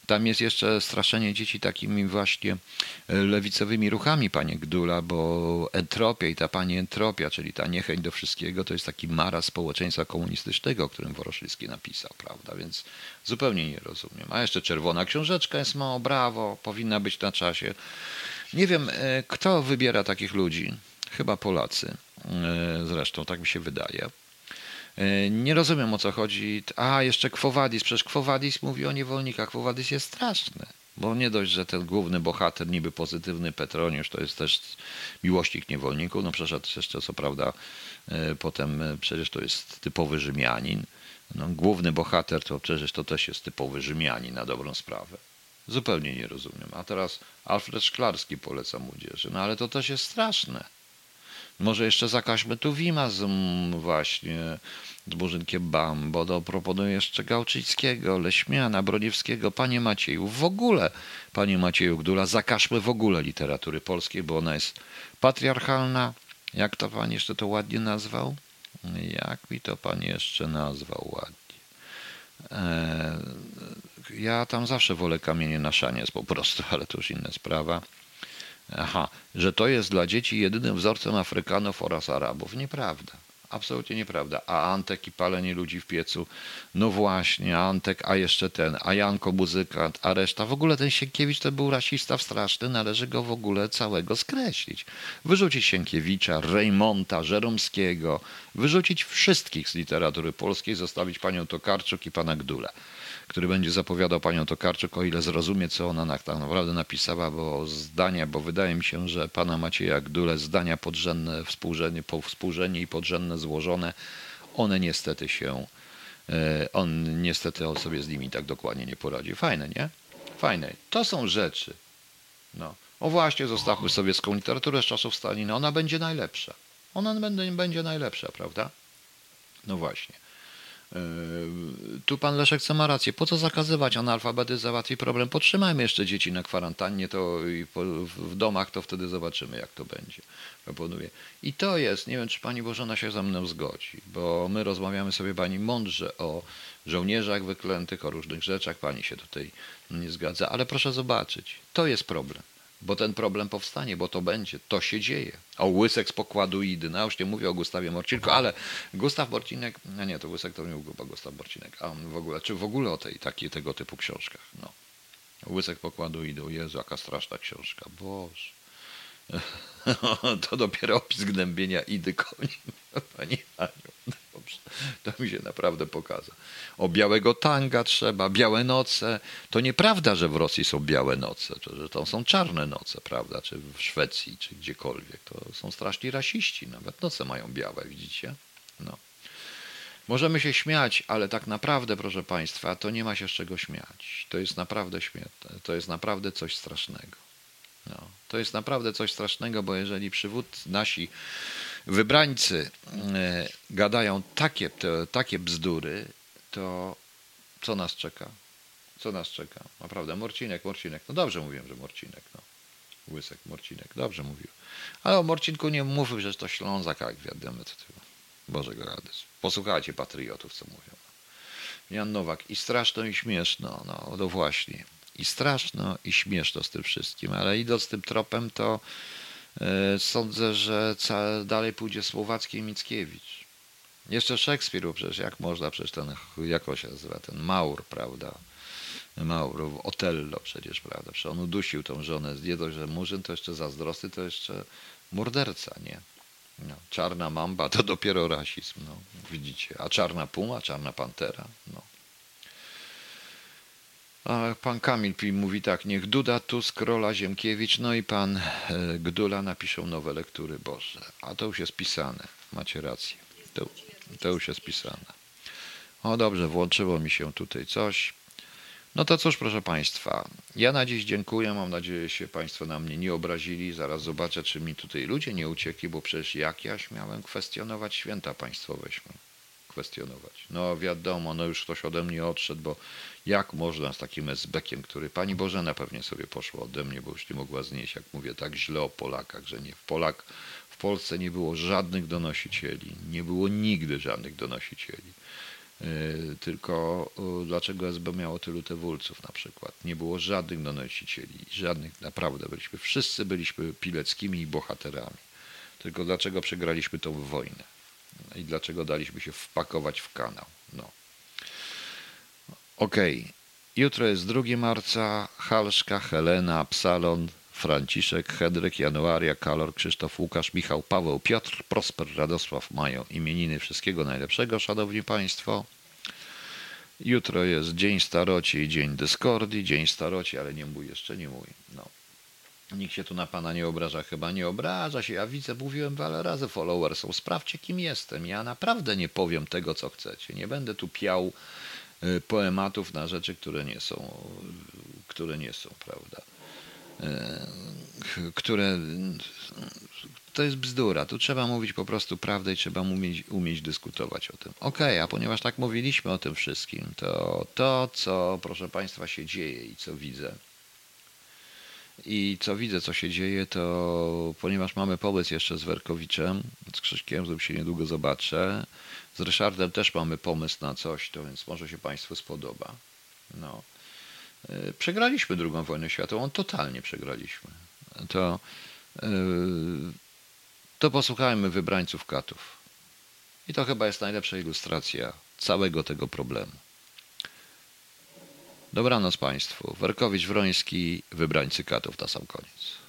tam jest jeszcze straszenie dzieci takimi właśnie y, lewicowymi ruchami, panie Gdula, bo entropia i ta pani entropia, czyli ta niechęć do wszystkiego, to jest taki mara społeczeństwa komunistycznego, o którym Woroszyński napisał, prawda? Więc zupełnie nie rozumiem. A jeszcze czerwona książeczka jest mało, brawo, powinna być na czasie. Nie wiem, y, kto wybiera takich ludzi. Chyba Polacy. E, zresztą, tak mi się wydaje. E, nie rozumiem o co chodzi. A, jeszcze Kwowadis. Przecież Kwowadis mówi o niewolnikach. Kwowadis jest straszny. Bo nie dość, że ten główny bohater, niby pozytywny Petroniusz, to jest też miłośnik niewolników. No przeszedł jeszcze, co prawda, e, potem przecież to jest typowy Rzymianin. No, główny bohater to przecież to też jest typowy Rzymianin na dobrą sprawę. Zupełnie nie rozumiem. A teraz Alfred Szklarski poleca młodzieży. No ale to też jest straszne. Może jeszcze zakażmy tu Wima z właśnie z Murzynkiem Bambo, do proponuję jeszcze Gałczyckiego, Leśmiana, Broniewskiego, Panie Macieju, w ogóle, Panie Macieju Gdula, zakażmy w ogóle literatury polskiej, bo ona jest patriarchalna. Jak to Pan jeszcze to ładnie nazwał? Jak mi to Pan jeszcze nazwał ładnie? Eee, ja tam zawsze wolę kamienie na szaniec po prostu, ale to już inna sprawa. Aha, że to jest dla dzieci jedynym wzorcem Afrykanów oraz Arabów. Nieprawda. Absolutnie nieprawda. A Antek i palenie ludzi w piecu, no właśnie, Antek, a jeszcze ten, a Janko muzykant, a reszta. W ogóle ten Sienkiewicz to był rasista straszny, należy go w ogóle całego skreślić. Wyrzucić Sienkiewicza, Rejmonta, Żeromskiego, wyrzucić wszystkich z literatury polskiej, zostawić panią Tokarczuk i pana Gdula który będzie zapowiadał panią Tokarczuk, o ile zrozumie, co ona tak naprawdę napisała, bo zdania, bo wydaje mi się, że pana Macieja Gdule zdania podrzędne, współrzędnie, współrzędnie i podrzędne złożone, one niestety się, e, on niestety on sobie z nimi tak dokładnie nie poradzi. Fajne, nie? Fajne. To są rzeczy. No. O właśnie, zostawmy sobie z literaturę z czasów Stalina. Ona będzie najlepsza. Ona będzie, będzie najlepsza, prawda? No właśnie. Tu pan Leszek co ma rację. Po co zakazywać? Analfabetyzm załatwi problem. Potrzymajmy jeszcze dzieci na kwarantannie to i po, w domach, to wtedy zobaczymy, jak to będzie. Proponuję. I to jest, nie wiem, czy pani Bożena się ze mną zgodzi, bo my rozmawiamy sobie pani mądrze o żołnierzach wyklętych, o różnych rzeczach. Pani się tutaj nie zgadza, ale proszę zobaczyć, to jest problem bo ten problem powstanie, bo to będzie, to się dzieje. O Łysek z pokładu Idy, no już nie mówię o Gustawie Morcinku, ale Gustaw Morcinek, no nie, to Łysek to nie był chyba Gustaw Morcinek, a w ogóle, czy w ogóle o tej, takiej, tego typu książkach, no. Łysek pokładu Idy, Jezu, jaka straszna książka, Boże. To dopiero opis gnębienia Idy koni, Pani Aniu. Dobrze. To mi się naprawdę pokaza. O białego tanga trzeba, białe noce. To nieprawda, że w Rosji są białe noce, że to są czarne noce, prawda? Czy w Szwecji, czy gdziekolwiek. To są straszni rasiści. Nawet noce mają białe, widzicie? No. Możemy się śmiać, ale tak naprawdę, proszę Państwa, to nie ma się z czego śmiać. To jest naprawdę śmieszne. To jest naprawdę coś strasznego. No. To jest naprawdę coś strasznego, bo jeżeli przywód nasi wybrańcy e, gadają takie, te, takie bzdury, to co nas czeka? Co nas czeka? Naprawdę, Morcinek, Morcinek. No dobrze mówiłem, że Morcinek. No. Łysek, Morcinek. Dobrze mówił. Ale o Morcinku nie mówił, że to Ślązak, jak wiadomo. To, to Bożego rady. Posłuchajcie patriotów, co mówią. Jan Nowak. I straszno, i śmieszno. No, no właśnie. I straszno, i śmieszno z tym wszystkim. Ale idąc tym tropem, to E, sądzę, że dalej pójdzie Słowacki i Mickiewicz. Jeszcze Szekspir, przecież jak można, przecież ten, jak się nazywa, ten Maur, prawda? Maur, Otello przecież, prawda? Przecież on udusił tą żonę, nie dość, że murzyn, to jeszcze zazdrosny, to jeszcze morderca, nie? No, czarna mamba to dopiero rasizm, no, widzicie. A czarna puma, czarna pantera, no. A pan Kamil mówi tak, niech Duda, Tusk, Rola, Ziemkiewicz, no i pan e, Gdula napiszą nowe lektury Boże. A to już jest pisane, macie rację. To, to już jest pisane. O dobrze, włączyło mi się tutaj coś. No to cóż, proszę Państwa, ja na dziś dziękuję. Mam nadzieję, że się Państwo na mnie nie obrazili. Zaraz zobaczę, czy mi tutaj ludzie nie uciekli, bo przecież jak ja śmiałem kwestionować święta państwowe kwestionować. No wiadomo, no już ktoś ode mnie odszedł, bo jak można z takim esbekiem, który pani Bożena pewnie sobie poszła ode mnie, bo już nie mogła znieść, jak mówię tak źle o Polakach, że nie w Polak w Polsce nie było żadnych donosicieli, nie było nigdy żadnych donosicieli. Yy, tylko yy, dlaczego SB miało tylu tewulców na przykład? Nie było żadnych donosicieli, żadnych, naprawdę byliśmy, wszyscy byliśmy pileckimi i bohaterami. Tylko dlaczego przegraliśmy tą wojnę? I dlaczego daliśmy się wpakować w kanał. No. Okej. Okay. Jutro jest 2 marca. Halszka, Helena, Psalon, Franciszek, Hedryk, Januaria, Kalor, Krzysztof, Łukasz, Michał, Paweł, Piotr, Prosper, Radosław mają imieniny. Wszystkiego najlepszego, szanowni państwo. Jutro jest Dzień Staroci i Dzień Dyskordii. Dzień Staroci, ale nie mój, jeszcze nie mój. No. Nikt się tu na pana nie obraża, chyba nie obraża się. Ja widzę, mówiłem wiele razy followersom, sprawdźcie kim jestem. Ja naprawdę nie powiem tego, co chcecie. Nie będę tu piał y, poematów na rzeczy, które nie są, które nie są, prawda? Y, które to jest bzdura. Tu trzeba mówić po prostu prawdę i trzeba umieć, umieć dyskutować o tym. Okej, okay, a ponieważ tak mówiliśmy o tym wszystkim, to to, co proszę Państwa się dzieje i co widzę, i co widzę, co się dzieje, to ponieważ mamy pomysł jeszcze z Werkowiczem, z Krzyśkiem, z się niedługo zobaczę. Z Ryszardem też mamy pomysł na coś, to więc może się Państwu spodoba. No. E, przegraliśmy drugą wojnę światową, totalnie przegraliśmy. To, e, to posłuchajmy wybrańców katów. I to chyba jest najlepsza ilustracja całego tego problemu. Dobranoc Państwu. Werkowicz Wroński, wybrańcy katów na sam koniec.